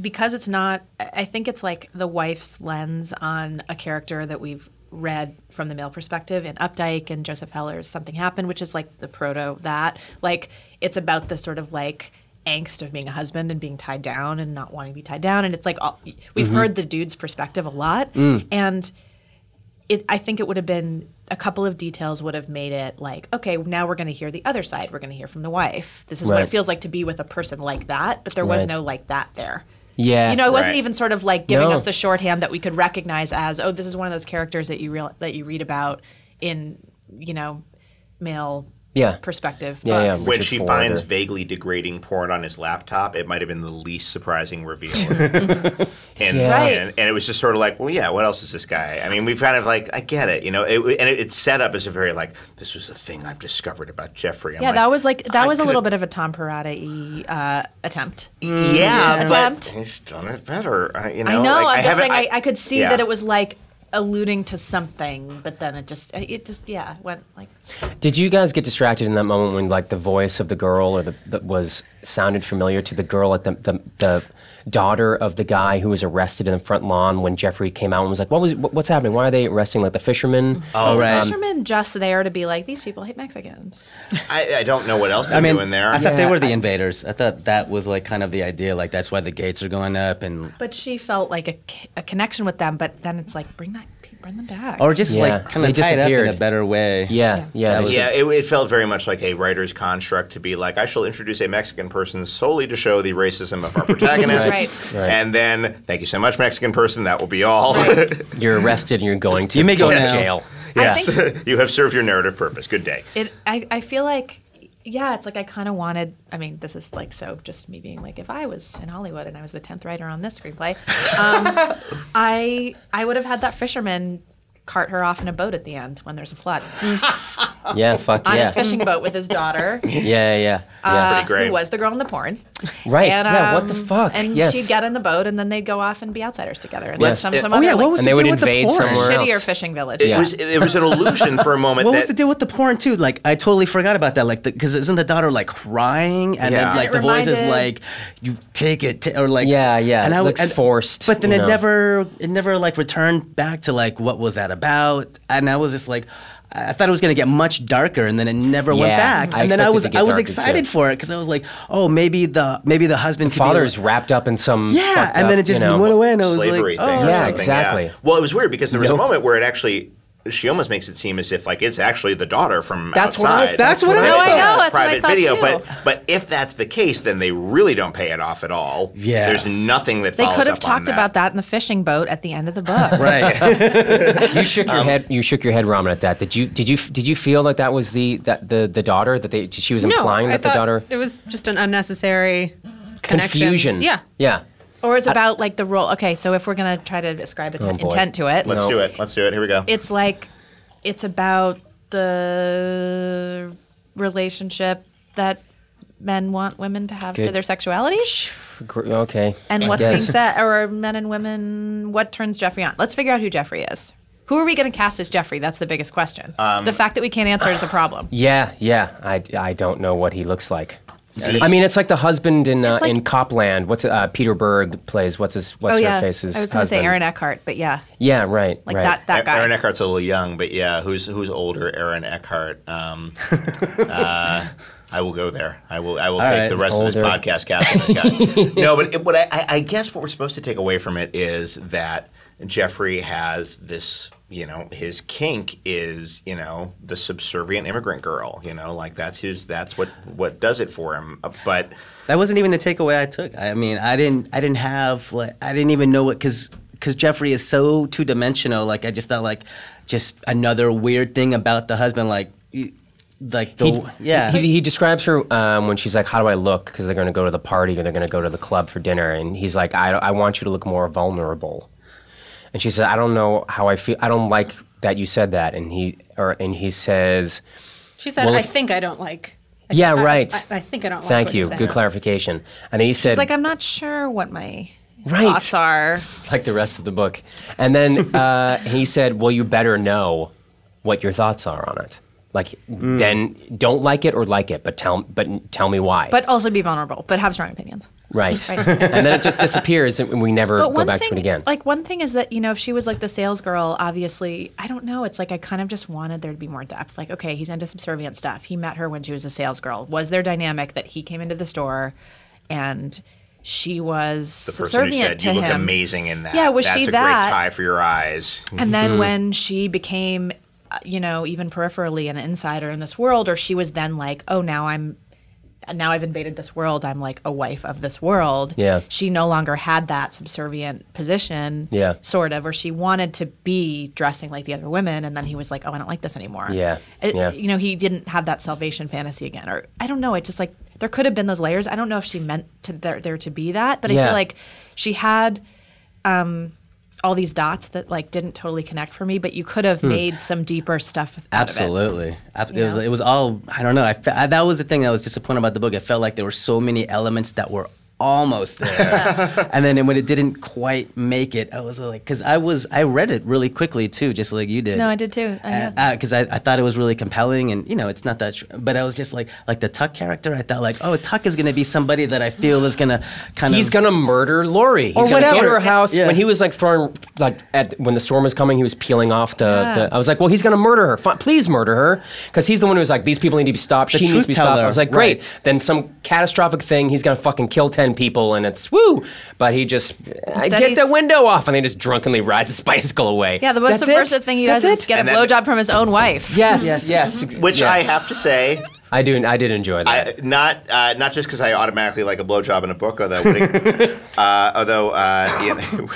Speaker 5: because it's not. I I think it's like the wife's lens on a character that we've read from the male perspective in Updike and Joseph Heller's Something Happened, which is like the proto that. Like it's about the sort of like angst of being a husband and being tied down and not wanting to be tied down and it's like all, we've heard the dude's perspective a lot and it, I think it would have been a couple of details would have made it like, okay, now we're going to hear the other side. We're going to hear from the wife. This is what it feels like to be with a person like that, but there was
Speaker 1: Right.
Speaker 5: no like that there.
Speaker 1: Yeah.
Speaker 5: You know, it wasn't
Speaker 3: Right.
Speaker 5: even sort of like giving
Speaker 1: No.
Speaker 5: us the shorthand that we could recognize as, oh, this is one of those characters that you real that you read about in, you know, male
Speaker 1: Yeah.
Speaker 5: perspective.
Speaker 1: Yeah, yeah.
Speaker 3: When she
Speaker 1: Ford
Speaker 3: finds
Speaker 1: or-
Speaker 3: vaguely degrading porn on his laptop, it might have been the least surprising reveal. (laughs) and,
Speaker 1: Yeah.
Speaker 5: Right.
Speaker 3: and and it was just sort of like, well, yeah, what else is this guy? I mean, we've kind of like, I get it, you know, it, and it, it's set up as a very like, this was the thing I've discovered about Jeffrey. I'm
Speaker 5: yeah, that was like that
Speaker 3: I
Speaker 5: was a little bit of a Tom Perrotta uh, attempt.
Speaker 3: Yeah,
Speaker 5: Attempt.
Speaker 3: but he's done it better. I, you know,
Speaker 5: I know.
Speaker 3: like,
Speaker 5: I'm just saying. I, I could see
Speaker 3: yeah.
Speaker 5: that it was like alluding to something, but then it just it just yeah went like
Speaker 1: Did you guys get distracted in that moment when like the voice of the girl or the that was sounded familiar to the girl at the, the the daughter of the guy who was arrested in the front lawn when Jeffrey came out and was like, "What was what's happening? Why are they arresting like the fisherman?"
Speaker 2: Oh, right.
Speaker 5: The fisherman just there to be like these people hate Mexicans.
Speaker 3: I, I don't know what else they're
Speaker 2: I mean,
Speaker 3: doing there.
Speaker 2: I thought they were the
Speaker 1: I-
Speaker 2: invaders. I thought that was like kind of the idea. Like that's why the gates are going up, and
Speaker 5: But she felt like a connection with them. But then it's like bring that bring them back.
Speaker 2: or just
Speaker 1: Yeah,
Speaker 2: like kind
Speaker 1: they
Speaker 2: of tie it up in a better way.
Speaker 1: Yeah, yeah.
Speaker 2: That
Speaker 1: they
Speaker 2: was-
Speaker 3: Yeah, it, it felt very much like a writer's construct to be like, I shall introduce a Mexican person solely to show the racism of our (laughs) protagonists.
Speaker 5: Right.
Speaker 1: Right.
Speaker 3: And then, thank you so much, Mexican person. That will be all. (laughs)
Speaker 1: You're arrested and you're going to
Speaker 2: You may go
Speaker 1: to jail.
Speaker 3: Yes. (laughs) you have served your narrative purpose. Good day.
Speaker 5: it. I, I feel like yeah, it's like I kind of wanted. I mean, this is like so just me being like, if I was in Hollywood and I was the tenth writer on this screenplay, um, (laughs) I I would have had that fisherman cart her off in a boat at the end when there's a flood (laughs)
Speaker 1: Yeah, fuck
Speaker 5: on
Speaker 1: yeah.
Speaker 5: his fishing boat with his daughter. (laughs)
Speaker 1: Yeah, yeah. yeah.
Speaker 5: uh,
Speaker 3: pretty great.
Speaker 5: Who was the girl in the porn?
Speaker 1: right.
Speaker 5: And,
Speaker 1: yeah, what the
Speaker 5: um,
Speaker 1: fuck?
Speaker 5: And
Speaker 1: yes.
Speaker 5: she'd get in the boat, and then they'd go off and be outsiders together. And
Speaker 3: Let's-
Speaker 5: some,
Speaker 3: it-
Speaker 5: some
Speaker 3: oh,
Speaker 5: other
Speaker 2: yeah, what was
Speaker 1: and
Speaker 2: the
Speaker 1: they would
Speaker 2: deal with the porn?
Speaker 1: somewhere
Speaker 5: shittier
Speaker 1: else.
Speaker 5: fishing village.
Speaker 3: It
Speaker 1: Yeah.
Speaker 3: was it was an illusion for a (laughs) moment
Speaker 2: What
Speaker 3: that
Speaker 2: was the deal with the porn too? Like I totally forgot about that. Like because isn't the daughter like crying and
Speaker 3: Yeah.
Speaker 2: then like
Speaker 5: It
Speaker 2: the voice is like you take it t- or like
Speaker 1: Yeah, yeah,
Speaker 2: And
Speaker 1: it looks forced,
Speaker 2: But then it never it never like returned back to like what was that about? And I was just like. I I thought it was going to get much darker, and then it never went
Speaker 1: Yeah,
Speaker 2: back.
Speaker 1: I
Speaker 2: and then I was I was excited
Speaker 1: too.
Speaker 2: for it because I was like, oh, maybe the maybe the husband
Speaker 1: The
Speaker 2: could be
Speaker 1: father's
Speaker 2: like-
Speaker 1: wrapped up in some.
Speaker 2: yeah,
Speaker 1: fucked
Speaker 2: and then it just
Speaker 1: you know,
Speaker 2: went away, and I was like, oh,
Speaker 3: thing
Speaker 2: oh,
Speaker 3: or
Speaker 1: Yeah,
Speaker 3: something.
Speaker 1: exactly.
Speaker 3: Well, it was weird because there was
Speaker 1: Nope.
Speaker 3: a moment where it actually she almost makes it seem as if like it's actually the daughter from
Speaker 1: That's what I-
Speaker 3: outside.
Speaker 2: that's what I
Speaker 3: Right?
Speaker 2: thought.
Speaker 3: It's a
Speaker 5: No, I know, that's what I
Speaker 3: private
Speaker 5: thought,
Speaker 3: video,
Speaker 5: too.
Speaker 3: but but if that's the case, then they really don't pay it off at all.
Speaker 2: Yeah.
Speaker 3: there's nothing that
Speaker 5: they could have
Speaker 3: up on
Speaker 5: talked about that in the fishing boat at the end of the book. (laughs)
Speaker 2: right. (laughs)
Speaker 1: You shook your um, head. You shook your head, Ramen, at that. Did you? Did you? Did you feel like that was the that the the daughter that they? She was implying
Speaker 4: I
Speaker 1: that the daughter
Speaker 4: It was just an unnecessary connection.
Speaker 1: confusion.
Speaker 4: Yeah.
Speaker 1: Yeah.
Speaker 5: Or it's about like the role. Okay, so if we're gonna try to ascribe
Speaker 1: Oh,
Speaker 5: intent,
Speaker 1: boy.
Speaker 5: intent to it,
Speaker 3: Let's do it. Let's do it. Here we go.
Speaker 5: it's like it's about the relationship that men want women to have to
Speaker 1: Good.
Speaker 5: their sexuality
Speaker 1: Gr- Okay.
Speaker 5: and
Speaker 1: I
Speaker 5: what's being
Speaker 1: guess.
Speaker 5: said or men and women what turns jeffrey on let's figure out who jeffrey is who are we going to cast as jeffrey that's the biggest question
Speaker 3: Um,
Speaker 5: the fact that we can't answer is a problem (sighs)
Speaker 1: Yeah, yeah. I, I don't know what he looks like. I mean, it's like the husband in uh,
Speaker 5: It's like-
Speaker 1: in Copland. What's uh, Peter Berg plays? What's his What's
Speaker 5: oh
Speaker 1: her
Speaker 5: yeah
Speaker 1: face's
Speaker 5: i was going to say aaron eckhart but yeah
Speaker 1: Yeah, right.
Speaker 5: like
Speaker 1: right.
Speaker 5: that that guy
Speaker 3: Aaron Eckhart's a little young, but yeah, who's who's older? Aaron Eckhart. Um, (laughs) uh, I will go there. I will. I will
Speaker 2: All
Speaker 3: take
Speaker 2: right.
Speaker 3: the rest
Speaker 1: Older.
Speaker 3: of this podcast casting this guy. (laughs) no, but it, what I, I- I guess what we're supposed to take away from it is that Jeffrey has this. You know, his kink is you know the subservient immigrant girl. You know, like that's his. That's what what does it for him. Uh, But
Speaker 2: That wasn't even the takeaway I took. I mean, I didn't, I didn't have, like, I didn't even know what, because, because Jeffrey is so two dimensional. Like, I just thought, like, just another weird thing about the husband, like, like the,
Speaker 1: He,
Speaker 2: yeah,
Speaker 1: He, he describes her um, when she's like, "How do I look?" Because they're going to go to the party or they're going to go to the club for dinner, and he's like, "I, I want you to look more vulnerable." And she said, "I don't know how I feel. I don't like that you said that." And he or and he says,
Speaker 4: She said,
Speaker 1: Well,
Speaker 4: "I
Speaker 1: if-
Speaker 4: think I don't like." I-
Speaker 1: "Yeah,
Speaker 4: I-
Speaker 1: right.
Speaker 4: I, I think I don't. like
Speaker 1: Thank
Speaker 4: what
Speaker 1: you. Good clarification." And he said,
Speaker 5: it's like i'm not sure what my
Speaker 1: Right.
Speaker 5: thoughts are (laughs)
Speaker 1: like the rest of the book. And then (laughs) uh, he said, "Well, you better know what your thoughts are on it. Like, then don't like it or like it, but tell but tell me why."
Speaker 5: but also be vulnerable but have strong opinions
Speaker 1: right.
Speaker 5: Right. (laughs)
Speaker 1: and then it just disappears, and we never
Speaker 5: But
Speaker 1: go
Speaker 5: one
Speaker 1: back
Speaker 5: thing,
Speaker 1: to it again.
Speaker 5: like one thing is that you know if she was like the sales girl, obviously I don't know. It's like I kind of just wanted there to be more depth. Like okay, he's into subservient stuff. He met her when she was a sales girl. Was there dynamic that he came into the store, and she was
Speaker 3: the person who
Speaker 5: subservient
Speaker 3: said
Speaker 5: to
Speaker 3: you look amazing in that.
Speaker 5: Yeah, was
Speaker 3: That's
Speaker 5: she
Speaker 3: a
Speaker 5: that?
Speaker 3: great tie for your eyes.
Speaker 5: And then when she became, uh, you know, even peripherally an insider in this world, or she was then like, oh, now I'm, now I've invaded this world. I'm like a wife of this world.
Speaker 1: Yeah.
Speaker 5: She no longer had that subservient position.
Speaker 1: Yeah.
Speaker 5: Sort of, or she wanted to be dressing like the other women, and then he was like, oh, I don't like this anymore.
Speaker 1: Yeah,
Speaker 5: It-
Speaker 1: yeah.
Speaker 5: You know, he didn't have that salvation fantasy again, or I don't know. It just like there could have been those layers. I don't know if she meant to there, there to be that, but I feel like she had um, all these dots that like didn't totally connect for me, but you could have
Speaker 1: Hmm.
Speaker 5: made some deeper stuff. Out Of it.
Speaker 2: Absolutely. It was
Speaker 5: know?
Speaker 2: it was all I don't know. I, fe- I that was the thing that was disappointing about the book. It felt like there were so many elements that were almost there. (laughs) and then when it didn't quite make it, I was like, because I was, I read it really quickly too, just like you did.
Speaker 5: No, I did too. I-
Speaker 2: Because uh, I, I, thought it was really compelling, and you know, it's not that. Sh- but I was just like, like the Tuck character. I thought like, oh, Tuck is going to be somebody that I feel is going to kind
Speaker 1: He's
Speaker 2: of.
Speaker 1: He's gonna murder Lori. He's
Speaker 2: Or
Speaker 1: gonna go to her house
Speaker 2: Yeah.
Speaker 1: when he was like throwing like at when the storm was coming. He was peeling off the.
Speaker 5: Yeah.
Speaker 1: the I was like, well, he's gonna murder her. Fi- please murder her, because he's the one who was like, these people need to be stopped.
Speaker 2: The
Speaker 1: she needs
Speaker 2: truth
Speaker 1: to be stopped. I was like, great.
Speaker 2: right.
Speaker 1: Then some catastrophic thing. He's gonna fucking kill ten people, and it's woo. But he just I get
Speaker 5: he's-
Speaker 1: the window off, and he just drunkenly rides his (laughs) bicycle away.
Speaker 5: yeah, the most
Speaker 1: That's
Speaker 5: subversive
Speaker 1: it.
Speaker 5: thing he
Speaker 1: That's
Speaker 5: does is
Speaker 1: it.
Speaker 5: get
Speaker 6: And
Speaker 5: a
Speaker 6: then-
Speaker 5: blowjob from his own wife.
Speaker 1: Yes, yes, ex-
Speaker 6: Which
Speaker 1: yeah.
Speaker 6: I have to say,
Speaker 1: I do. I did enjoy that.
Speaker 6: I, not uh, not just because I automatically like a blowjob in a book, although (laughs) uh, although uh, (laughs) Ian,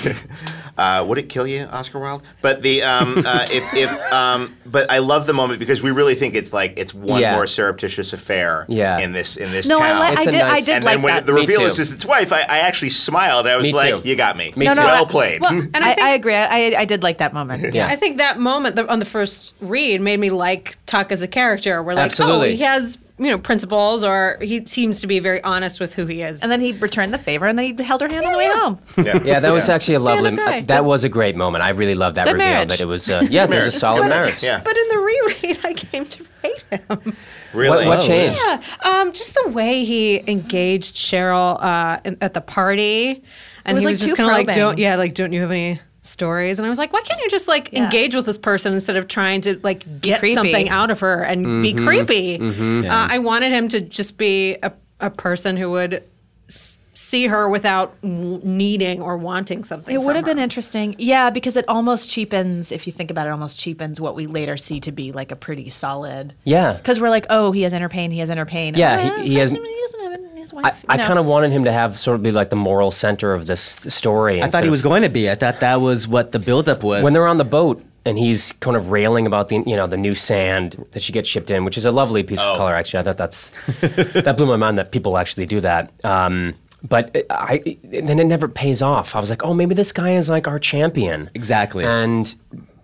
Speaker 6: uh, would it kill you, Oscar Wilde? But the um, uh, (laughs) if, if um, but I love the moment because we really think it's like it's one
Speaker 1: Yeah.
Speaker 6: more surreptitious affair
Speaker 1: Yeah.
Speaker 6: in this in this
Speaker 5: No, I,
Speaker 6: town.
Speaker 5: li- I
Speaker 1: It's a
Speaker 5: did. I
Speaker 1: nice-
Speaker 5: did
Speaker 6: and
Speaker 5: like
Speaker 6: then when
Speaker 5: that.
Speaker 6: the reveal is it's its wife, I, I actually smiled. I was
Speaker 1: Me
Speaker 6: like,
Speaker 1: too.
Speaker 6: "You got me.
Speaker 1: Me
Speaker 5: No,
Speaker 1: too.
Speaker 6: well
Speaker 5: I-
Speaker 6: played."
Speaker 4: Well, and I,
Speaker 5: I,
Speaker 4: think,
Speaker 5: I agree. I, I did like that moment. (laughs)
Speaker 1: Yeah.
Speaker 4: I think that moment the, on the first read made me like Tuck as a character. We're like,
Speaker 1: Absolutely.
Speaker 4: oh, he has you know principles, or he seems to be very honest with who he is.
Speaker 5: And then he returned the favor, and then he held her hand on the way home. (laughs)
Speaker 6: yeah.
Speaker 1: Yeah, that was actually a lovely.
Speaker 4: Stand-up guy.
Speaker 1: That was a great moment. I really loved that
Speaker 5: Good
Speaker 1: reveal.
Speaker 5: marriage.
Speaker 1: That it was. Uh, yeah, there's a solid marriage.
Speaker 6: Yeah.
Speaker 4: but in the reread, I came to hate him.
Speaker 6: really.
Speaker 1: What, what
Speaker 2: Oh,
Speaker 1: changed?
Speaker 4: Yeah, um, just the way he engaged Cheryl uh, in, at the party, and
Speaker 5: was,
Speaker 4: he
Speaker 5: like,
Speaker 4: was just
Speaker 5: too
Speaker 4: kind of like,
Speaker 5: probing.
Speaker 4: "Don't, yeah, like, don't you have any stories?" And I was like, "Why can't you just like
Speaker 5: Yeah.
Speaker 4: engage with this person instead of trying to like get something out of her and be
Speaker 1: Mm-hmm.
Speaker 4: creepy?" Uh, I wanted him to just be a, a person who would s- see her without needing or wanting something.
Speaker 5: It would
Speaker 4: from
Speaker 5: have been interesting. Yeah, because it almost cheapens, if you think about it, almost cheapens what we later see to be like a pretty solid.
Speaker 1: Yeah.
Speaker 5: Because we're like, oh, he has inner pain, he has inner pain.
Speaker 1: Yeah,
Speaker 5: Oh,
Speaker 1: he- he has-
Speaker 5: he doesn't have it, his wife.
Speaker 1: I, I
Speaker 5: know.
Speaker 1: kind of wanted him to have sort of be like the moral center of this story.
Speaker 2: I thought he was going to be. I thought that was what the buildup was.
Speaker 1: when they're on the boat and he's kind of railing about the you know the new sand that she gets shipped in, which is a lovely piece
Speaker 6: Oh.
Speaker 1: of color. Actually, I thought that's (laughs) that blew my mind that people actually do that. Um, but I then it never pays off. I was like, oh, maybe this guy is like our champion.
Speaker 2: Exactly.
Speaker 1: And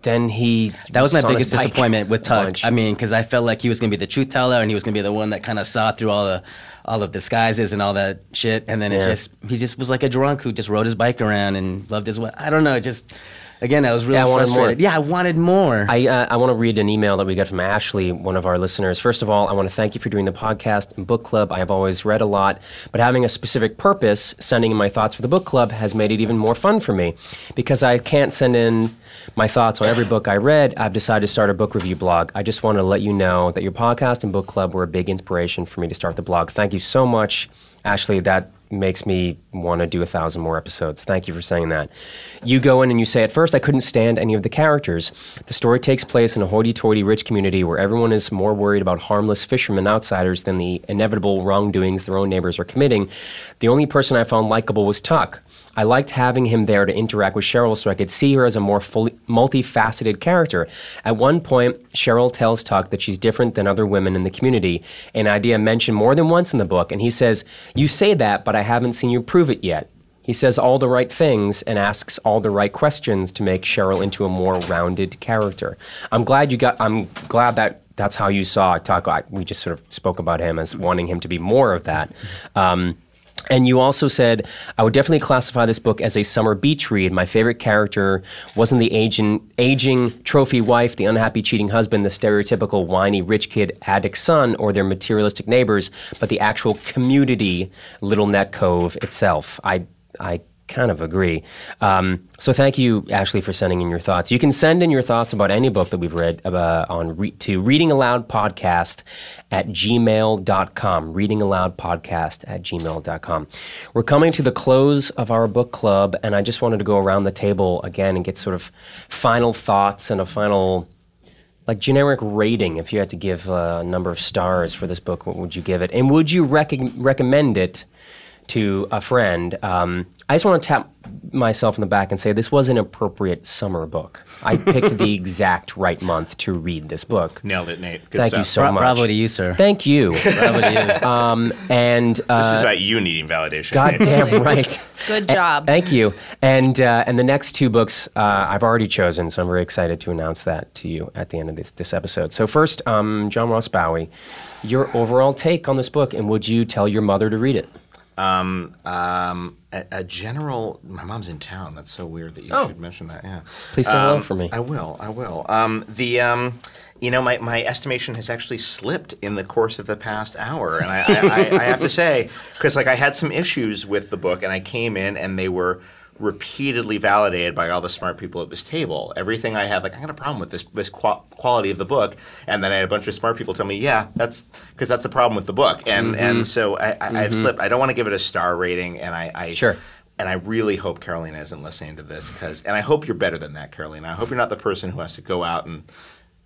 Speaker 1: then he
Speaker 2: That was my biggest disappointment with Tuck. I mean, because I felt like he was going to be the truth teller, and he was going to be the one that kind of saw through all the all of disguises and all that shit. And then it just he just was like a drunk who just rode his bike around and loved his. wa- I don't know. Just again, I was really
Speaker 1: Yeah, I wanted more.
Speaker 2: frustrated. Yeah, I wanted more.
Speaker 1: I, uh, I want to read an email that we got from Ashley, one of our listeners. First of all, I want to thank you for doing the podcast and book club. I have always read a lot, but having a specific purpose, sending in my thoughts for the book club, has made it even more fun for me. Because I can't send in my thoughts on every book I read, I've decided to start a book review blog. I just want to let you know that your podcast and book club were a big inspiration for me to start the blog. Thank you so much, Ashley. That makes me want to do a thousand more episodes. Thank you for saying that. You go in and you say, At first, I couldn't stand any of the characters. The story takes place in a hoity toity rich community where everyone is more worried about harmless fishermen outsiders than the inevitable wrongdoings their own neighbors are committing. The only person I found likable was Tuck. I liked having him there to interact with Cheryl so I could see her as a more fully, multifaceted character. At one point, Cheryl tells Tuck that she's different than other women in the community, an idea mentioned more than once in the book, and he says, You say that, but I haven't seen you prove it yet. He says all the right things and asks all the right questions to make Cheryl into a more rounded character. I'm glad you got. I'm glad that that's how you saw Tuck. We just sort of spoke about him as wanting him to be more of that. Um, and you also said, I would definitely classify this book as a summer beach read. My favorite character wasn't the aging, aging trophy wife, the unhappy cheating husband, the stereotypical whiny rich kid addict son, or their materialistic neighbors, but the actual community, Little Neck Cove itself. I, I kind of agree. Um, so thank you, Ashley, for sending in your thoughts. You can send in your thoughts about any book that we've read uh, on re- to Reading Aloud Podcast at gmail.com. Reading Aloud Podcast at gmail.com. We're coming to the close of our book club, and I just wanted to go around the table again and get sort of final thoughts and a final like generic rating if you had to give a number of stars for this book what would you give it and would you rec- recommend it to a friend um, i just want to tap myself in the back and say this was an appropriate summer book i picked the (laughs) exact right month to read this book
Speaker 6: Nailed it, Nate. Good
Speaker 1: thank
Speaker 6: stuff.
Speaker 1: you so
Speaker 2: Bra-
Speaker 1: much
Speaker 2: bravo to you, sir.
Speaker 1: thank you (laughs)
Speaker 2: Bravo to you.
Speaker 1: um, and uh,
Speaker 6: This is about you needing validation.
Speaker 1: god
Speaker 6: Nate. (laughs)
Speaker 1: damn right
Speaker 5: Good job.
Speaker 1: Thank you. And uh, and the next two books uh, I've already chosen, so I'm very excited to announce that to you at the end of this this episode. So first, um, John Ross Bowie, your overall take on this book, and would you tell your mother to read it?
Speaker 3: Um, um, a, a general. My mom's in town. That's so weird that you
Speaker 1: Oh.
Speaker 3: should mention that. Yeah.
Speaker 1: Please say hello
Speaker 3: Um,
Speaker 1: for me.
Speaker 3: I will. I will. Um, the um, you know, my, my estimation has actually slipped in the course of the past hour, and I I, I, I have to say because like I had some issues with the book, and I came in and they were repeatedly validated by all the smart people at this table. Everything I had, like I had a problem with this this qua- quality of the book, and then I had a bunch of smart people tell me, yeah, that's because that's the problem with the book, and mm-hmm. and so I, I, I had slipped. I don't want to give it a star rating, and I, I
Speaker 1: Sure.
Speaker 3: and I really hope Karolina isn't listening to this because, and I hope you're better than that, Karolina. I hope you're not the person who has to go out and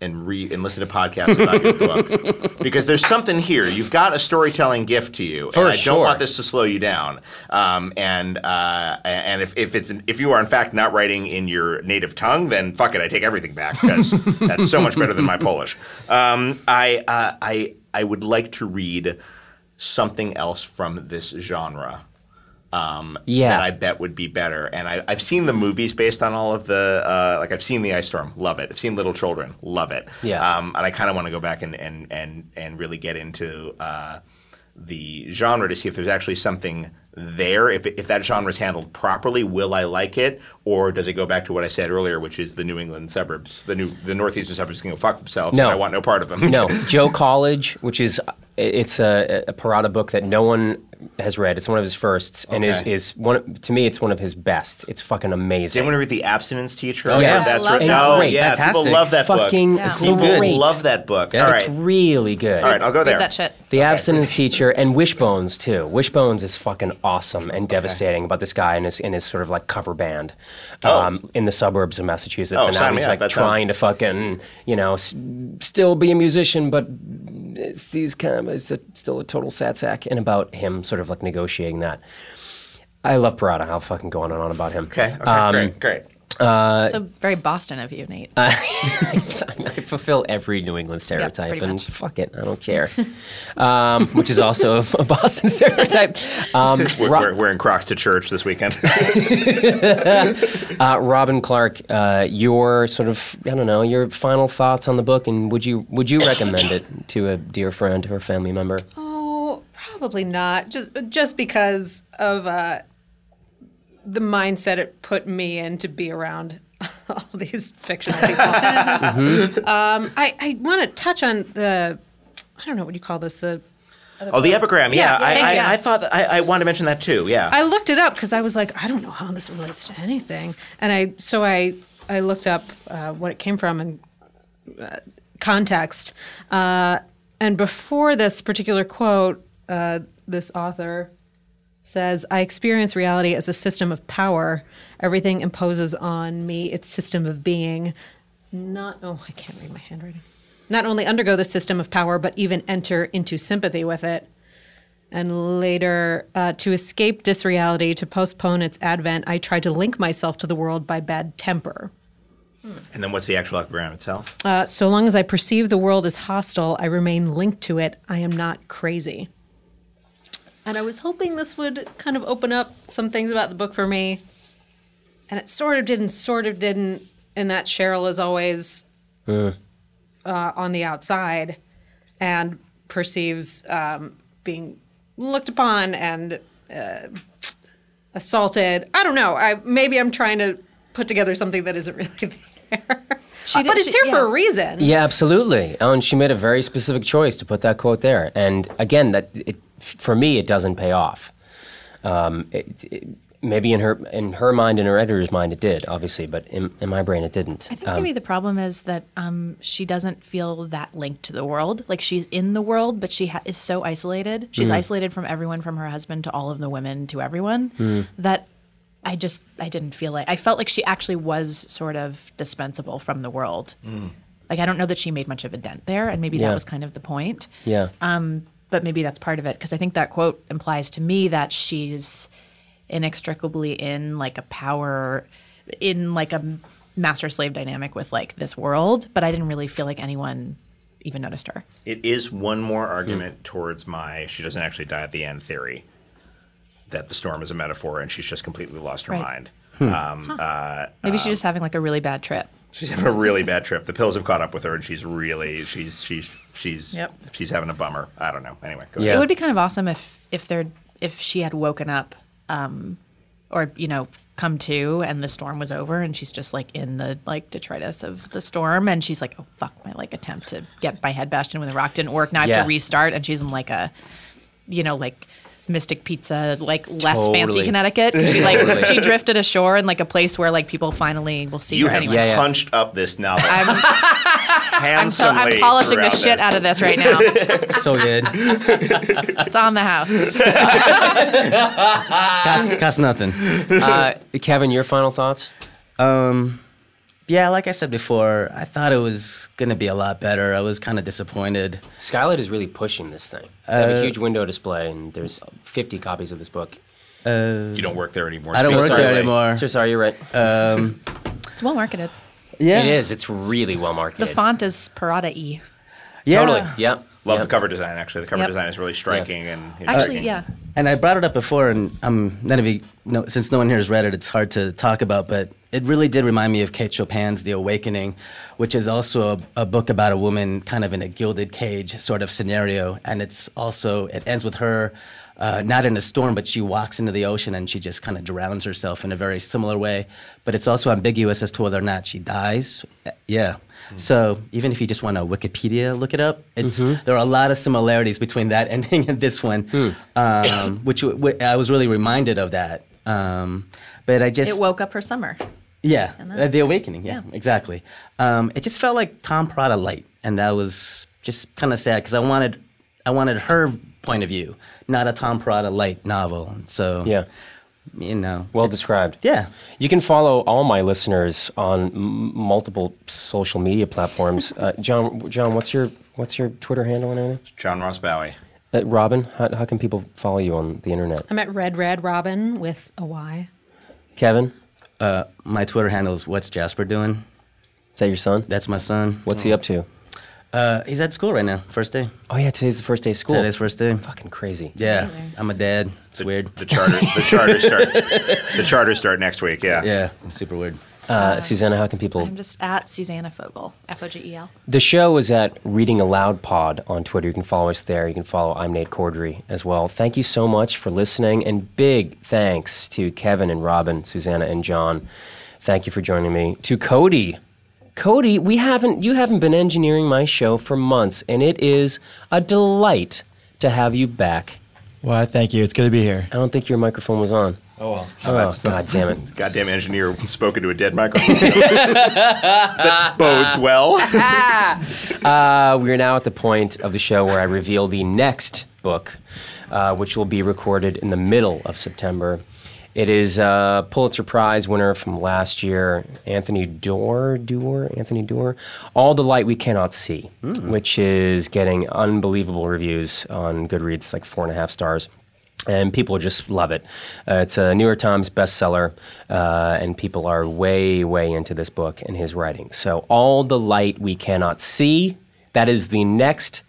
Speaker 3: and read and listen to podcasts about your book (laughs) because there's something here. You've got a storytelling gift to you,
Speaker 1: For
Speaker 3: and I
Speaker 1: sure.
Speaker 3: don't want this to slow you down. Um, and uh, and if, if it's if you are in fact not writing in your native tongue, then fuck it, I take everything back because (laughs) that's so much better than my Polish. Um, I uh, I I would like to read something else from this genre um,
Speaker 1: Yeah.
Speaker 3: that I bet would be better. And I, I've seen the movies based on all of the uh, like I've seen the Ice Storm, love it. I've seen Little Children, love it.
Speaker 1: Yeah.
Speaker 3: Um, and I kind of want to go back and and and and really get into uh, the genre to see if there's actually something there. If if that genre is handled properly, will I like it, or does it go back to what I said earlier, which is the New England suburbs, the new the northeastern suburbs can go fuck themselves.
Speaker 1: No.
Speaker 3: and I want no part of them.
Speaker 1: no, (laughs) Joe College, which is it's a, a Perrotta book that no one has read. It's one of his firsts, and is
Speaker 3: Okay.
Speaker 1: is one to me. It's one of his best. It's fucking
Speaker 3: Do
Speaker 1: amazing.
Speaker 3: you want to read the Abstinence Teacher?
Speaker 1: Oh, yes.
Speaker 3: that's right.
Speaker 5: that
Speaker 3: Oh,
Speaker 1: book.
Speaker 3: yeah,
Speaker 2: Fantastic.
Speaker 3: people love that
Speaker 1: Fucking
Speaker 3: book.
Speaker 5: Yeah.
Speaker 1: so
Speaker 3: People
Speaker 1: great.
Speaker 3: love that book.
Speaker 1: Yeah,
Speaker 3: All
Speaker 1: it's really good.
Speaker 3: all right, I'll go there.
Speaker 5: Read that shit.
Speaker 1: The Abstinence Teacher and Wishbones too. Wishbones is fucking awesome and devastating about this guy and his in his sort of like cover band um, in the suburbs of Massachusetts,
Speaker 3: Oh,
Speaker 1: and now
Speaker 3: sign me
Speaker 1: he's like
Speaker 3: That sounds-
Speaker 1: trying to fucking you know s- still be a musician, but it's these kind of it's a, still a total sad sack, and about him sort of like negotiating that. I love Perrotta. I'll fucking go on and on about him.
Speaker 3: Okay, okay,
Speaker 1: Um,
Speaker 3: great, great.
Speaker 5: so very Boston of you, Nate. (laughs)
Speaker 1: I fulfill every New England stereotype,
Speaker 5: pretty
Speaker 1: and
Speaker 5: much.
Speaker 1: fuck it, I don't care. um, which is also a (laughs) Boston stereotype. Um,
Speaker 3: We're,
Speaker 1: Ro-
Speaker 3: we're, we're in Crocs to church this weekend. (laughs)
Speaker 1: uh, Robyn Clark, uh, your sort of I don't know your final thoughts on the book, and would you would you recommend it to a dear friend or family member?
Speaker 4: Oh, probably not. Just just because of uh, the mindset it put me in to be around (laughs) all these fictional people. (laughs) um, I, I want to touch on the I don't know what you call this the
Speaker 3: oh, the epigram. Yeah,
Speaker 4: Yeah,
Speaker 3: I, I,
Speaker 4: yeah.
Speaker 3: I thought that, I, I wanted to mention that too. Yeah.
Speaker 4: I looked it up because I was like, I don't know how this relates to anything, and I so I I looked up uh, what it came from and uh, context. Uh, and before this particular quote, uh, this author says, "I experience reality as a system of power. Everything imposes on me its system of being. Not oh, I can't read my handwriting. Not only undergo the system of power, but even enter into sympathy with it." And later, uh, to escape disreality, to postpone its advent, I tried to link myself to the world by bad temper.
Speaker 3: and then what's the actual epigram itself?
Speaker 4: Uh, so long as I perceive the world as hostile, I remain linked to it. I am not crazy. And I was hoping this would kind of open up some things about the book for me. And it sort of didn't, sort of didn't, in that Cheryl is always uh, on the outside and perceives um, being looked upon and uh, assaulted. I don't know. I maybe I'm trying to put together something that isn't really (laughs) there.
Speaker 5: She did-
Speaker 4: but it's
Speaker 5: she-
Speaker 4: here for a reason.
Speaker 1: Yeah, absolutely. Oh, and she made a very specific choice to put that quote there. And again, that it, for me, it doesn't pay off. Um, it, it, maybe in her in her mind, in her editor's mind, it did, obviously, but in, in my brain, it didn't.
Speaker 5: I think
Speaker 1: Um,
Speaker 5: maybe the problem is that um, she doesn't feel that linked to the world. Like she's in the world, but she ha- is so isolated. She's isolated from everyone, from her husband to all of the women to everyone. That I just I didn't feel like I felt like she actually was sort of dispensable from the world. Like I don't know that she made much of a dent there, and maybe
Speaker 1: Yeah.
Speaker 5: that was kind of the point.
Speaker 1: yeah.
Speaker 5: Um, but maybe that's part of it because I think that quote implies to me that she's inextricably in like a power, in like a master slave dynamic with like this world. But I didn't really feel like anyone even noticed her.
Speaker 3: It is one more argument towards my she doesn't actually die at the end theory. That the storm is a metaphor and she's just completely lost her
Speaker 5: Right.
Speaker 3: mind. Um, uh,
Speaker 5: Maybe she's just having like a really bad trip.
Speaker 3: she's having a really bad trip. The pills have caught up with her, and she's really she's she's she's
Speaker 5: Yep.
Speaker 3: she's having a bummer. I don't know. Anyway, go
Speaker 1: Yeah.
Speaker 5: It would be kind of awesome if if there if she had woken up, um, or you know, come to, and the storm was over, and she's just like in the like detritus of the storm, and she's like, "Oh fuck, my like attempt to get my head bashed in with a rock didn't work. Now I have
Speaker 1: Yeah.
Speaker 5: to restart." And she's in like a, you know, like. Mystic Pizza, like less fancy Connecticut. She like she drifted ashore in like a place where like people finally will see
Speaker 6: You
Speaker 5: her
Speaker 6: have
Speaker 5: anyway.
Speaker 1: Yeah, yeah.
Speaker 6: punched up this novel
Speaker 5: I'm, (laughs) I'm, so,
Speaker 6: handsomely.
Speaker 5: I'm polishing the
Speaker 6: throughout
Speaker 5: shit
Speaker 6: this.
Speaker 5: out of this right now. (laughs)
Speaker 2: So good.
Speaker 5: it's on the house. (laughs)
Speaker 2: cost, cost nothing.
Speaker 1: Uh, Kevin, your final thoughts?
Speaker 2: Um, yeah, like I said before, I thought it was gonna be a lot better. I was kind of disappointed.
Speaker 1: Skylight is really pushing this thing. They have a huge window display, and there's 50 copies of this book.
Speaker 6: You don't work there anymore.
Speaker 2: I don't
Speaker 6: so
Speaker 2: work
Speaker 6: sorry.
Speaker 2: there anymore.
Speaker 1: So sorry, you're right.
Speaker 2: Um, (laughs)
Speaker 5: It's well marketed.
Speaker 2: yeah,
Speaker 1: It is. It's really well marketed.
Speaker 5: The font is Parada E.
Speaker 2: Yeah.
Speaker 1: Totally. Yep.
Speaker 6: Love
Speaker 1: Yep.
Speaker 6: the cover design. Actually, the cover
Speaker 5: Yep.
Speaker 6: design is really striking and
Speaker 5: Actually, yeah.
Speaker 2: And I brought it up before, and um, none of you, no, since no one here has read it, it's hard to talk about. But it really did remind me of Kate Chopin's *The Awakening*, which is also a, a book about a woman kind of in a gilded cage sort of scenario. And it's also it ends with her uh, not in a storm, but she walks into the ocean and she just kind of drowns herself in a very similar way. But it's also ambiguous as to whether or not she dies. Uh, Yeah. So even if you just want to Wikipedia look it up, it's there are a lot of similarities between that (laughs) ending and this one, um, (coughs) which w- w- I was really reminded of that. Um, but I just
Speaker 5: It woke up her summer.
Speaker 2: yeah,
Speaker 5: then-
Speaker 2: uh, the awakening. Yeah,
Speaker 5: Yeah.
Speaker 2: exactly. Um, it just felt like Tom Perrotta light, and that was just kind of sad because I wanted, I wanted her point of view, not a Tom Perrotta light novel. So
Speaker 1: Yeah.
Speaker 2: You know,
Speaker 1: Well described.
Speaker 2: yeah.
Speaker 1: You can follow all my listeners on m- multiple social media platforms. Uh, John, John, what's your what's your Twitter handle and everything?
Speaker 6: John Ross Bowie.
Speaker 1: Uh, Robin, how, how can people follow you on the internet?
Speaker 4: I'm at Red Red Robyn with a Y.
Speaker 1: Kevin,
Speaker 2: Uh, my Twitter handle is what's Jasper doing.
Speaker 1: is that your son?
Speaker 2: That's my son.
Speaker 1: What's he up to?
Speaker 2: Uh, he's at school right now. First day.
Speaker 1: Oh yeah, today's the first day of school.
Speaker 2: Today's first day.
Speaker 1: Fucking crazy.
Speaker 2: Yeah,
Speaker 5: amazing.
Speaker 2: I'm a dad. It's weird.
Speaker 6: The charter. The charter start. The (laughs) charter start next week. Yeah.
Speaker 2: Yeah, super weird.
Speaker 1: Uh, Susanna, how can people?
Speaker 5: I'm just at Susanna Fogel, F O G E L.
Speaker 1: The show is at Reading Aloud Pod on Twitter. You can follow us there. You can follow I'm Nate Corddry as well. Thank you so much for listening, and big thanks to Kevin and Robyn, Susanna and John. Thank you for joining me. To Cody, Cody, we haven't you haven't been engineering my show for months, and it is a delight to have you back.
Speaker 7: Well, thank you. It's good to be here.
Speaker 1: I don't think your microphone was on.
Speaker 7: Oh well.
Speaker 1: Oh, God damn it.
Speaker 6: Goddamn engineer spoken to a dead microphone. (laughs) that bodes well. (laughs)
Speaker 1: Uh, we are now at the point of the show where I reveal the next book, uh, which will be recorded in the middle of September. It is a Pulitzer Prize winner from last year, Anthony Doerr, Doerr, Anthony Doerr, All the Light We Cannot See, which is getting unbelievable reviews on Goodreads, like four and a half stars. And people just love it. Uh, it's a New York Times bestseller, uh, and people are way, way into this book and his writing. So, All the Light We Cannot See, that is the next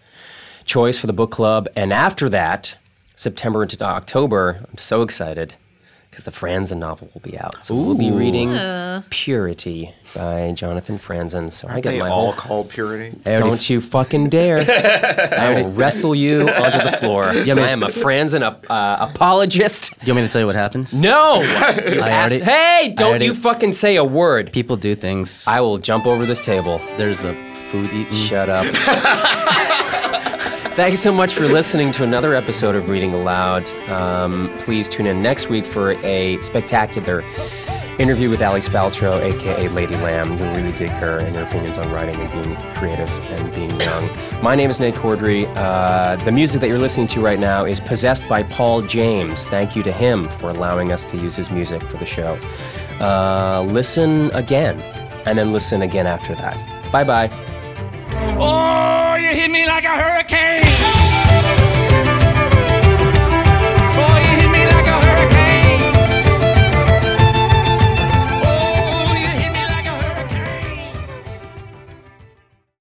Speaker 1: choice for the book club. And after that, September into October, I'm so excited because the Franzen novel will be out. So we'll be reading Purity by Jonathan Franzen. So I
Speaker 6: Aren't
Speaker 1: get
Speaker 6: they
Speaker 1: my
Speaker 6: all
Speaker 1: whole.
Speaker 6: called purity?
Speaker 1: Don't you fucking dare! (laughs) I will wrestle you onto the floor. (laughs) I am a Franzen ap- uh, apologist.
Speaker 2: You want me to tell you what happens?
Speaker 1: No, (laughs) You ass-
Speaker 2: already-
Speaker 1: hey! Don't
Speaker 2: already-
Speaker 1: you fucking say a word.
Speaker 2: People do things.
Speaker 1: I will jump over this table.
Speaker 2: There's a food eating.
Speaker 1: Shut up. Thanks so much for listening to another episode of Reading Aloud. Um, please tune in next week for a spectacular interview with Ali Spaltro, aka Lady Lamb. You'll really dig her and her opinions on writing and being creative and being young. My name is Nate Corddry. Uh, the music that you're listening to right now is Possessed by Paul James. Thank you to him for allowing us to use his music for the show. Uh, listen again, and then listen again after that. Bye bye.
Speaker 8: Oh, you hit me like a hurricane. Oh, you hit me like a hurricane. Oh, you hit me like a hurricane.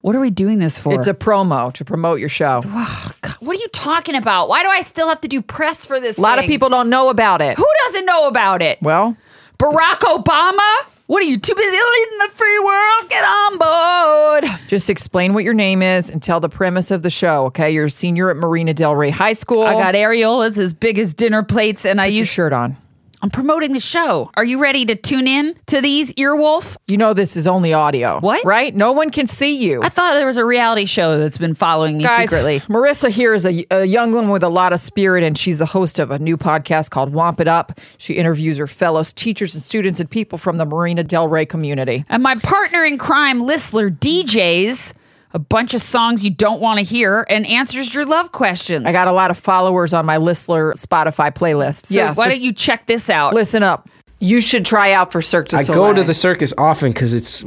Speaker 9: What are we doing this for?
Speaker 10: It's a promo to promote your show.
Speaker 9: God, what are you talking about? Why do I still have to do press for this?
Speaker 10: A lot of people don't know about it.
Speaker 9: Who doesn't know about it?
Speaker 10: Well,
Speaker 9: Barack Obama? What are you too busy leading the free world? Get on board.
Speaker 10: Just explain what your name is and tell the premise of the show, okay? You're a senior at Marina Del Rey High School.
Speaker 9: I got areolas as big as dinner plates, and I
Speaker 10: Put your shirt on.
Speaker 9: I'm promoting the show. Are you ready to tune in to these earwolf?
Speaker 10: You know this is only audio.
Speaker 9: What?
Speaker 10: Right? No one can see you.
Speaker 9: I thought there was a reality show that's been following me
Speaker 10: Guys,
Speaker 9: secretly.
Speaker 10: Marissa here is a, a young woman with a lot of spirit, and she's the host of a new podcast called Womp It Up. She interviews her fellow teachers and students and people from the Marina Del Rey community.
Speaker 9: And my partner in crime, Listler, DJs a bunch of songs you don't want to hear and answers your love questions.
Speaker 10: I got a lot of followers on my Listler Spotify playlist.
Speaker 9: So
Speaker 10: yeah,
Speaker 9: why
Speaker 10: so
Speaker 9: don't you check this out?
Speaker 10: listen up? You should try out for Cirque du
Speaker 11: I
Speaker 10: Soleil.
Speaker 11: go to the circus often because it's.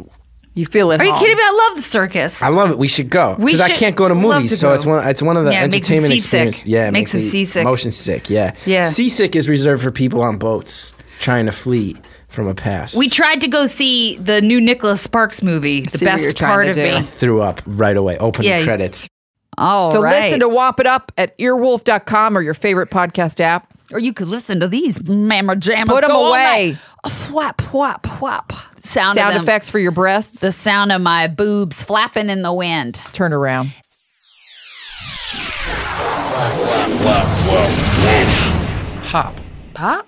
Speaker 10: You feel it.
Speaker 9: Are you kidding me? I love the circus.
Speaker 11: I love it. We should go because I can't go to movies,
Speaker 9: to
Speaker 11: so
Speaker 9: go.
Speaker 11: it's one. It's one of the
Speaker 9: Yeah, it makes me
Speaker 11: entertainment
Speaker 9: seasick.
Speaker 11: experience. Yeah, it
Speaker 9: Makes
Speaker 11: makes,
Speaker 9: me
Speaker 11: me
Speaker 9: seasick.
Speaker 11: motion sick. Yeah,
Speaker 9: Yeah.
Speaker 11: Seasick is reserved for people on boats trying to flee from a past.
Speaker 9: We tried to go see the new Nicholas Sparks movie, the
Speaker 10: See
Speaker 9: best part of
Speaker 10: do.
Speaker 9: me.
Speaker 11: threw up right away. Open
Speaker 9: Yeah,
Speaker 11: the credits.
Speaker 9: All
Speaker 10: so
Speaker 9: right.
Speaker 10: listen to Womp It Up at earwolf.com or your favorite podcast app.
Speaker 9: or you could listen to these mamma jammas.
Speaker 10: Put 'em
Speaker 9: go
Speaker 10: away.
Speaker 9: A Flap, flap, flap. Sound,
Speaker 10: Sound
Speaker 9: them.
Speaker 10: effects for your breasts.
Speaker 9: The sound of my boobs flapping in the wind.
Speaker 10: Turn around.
Speaker 11: Hop.
Speaker 9: Pop.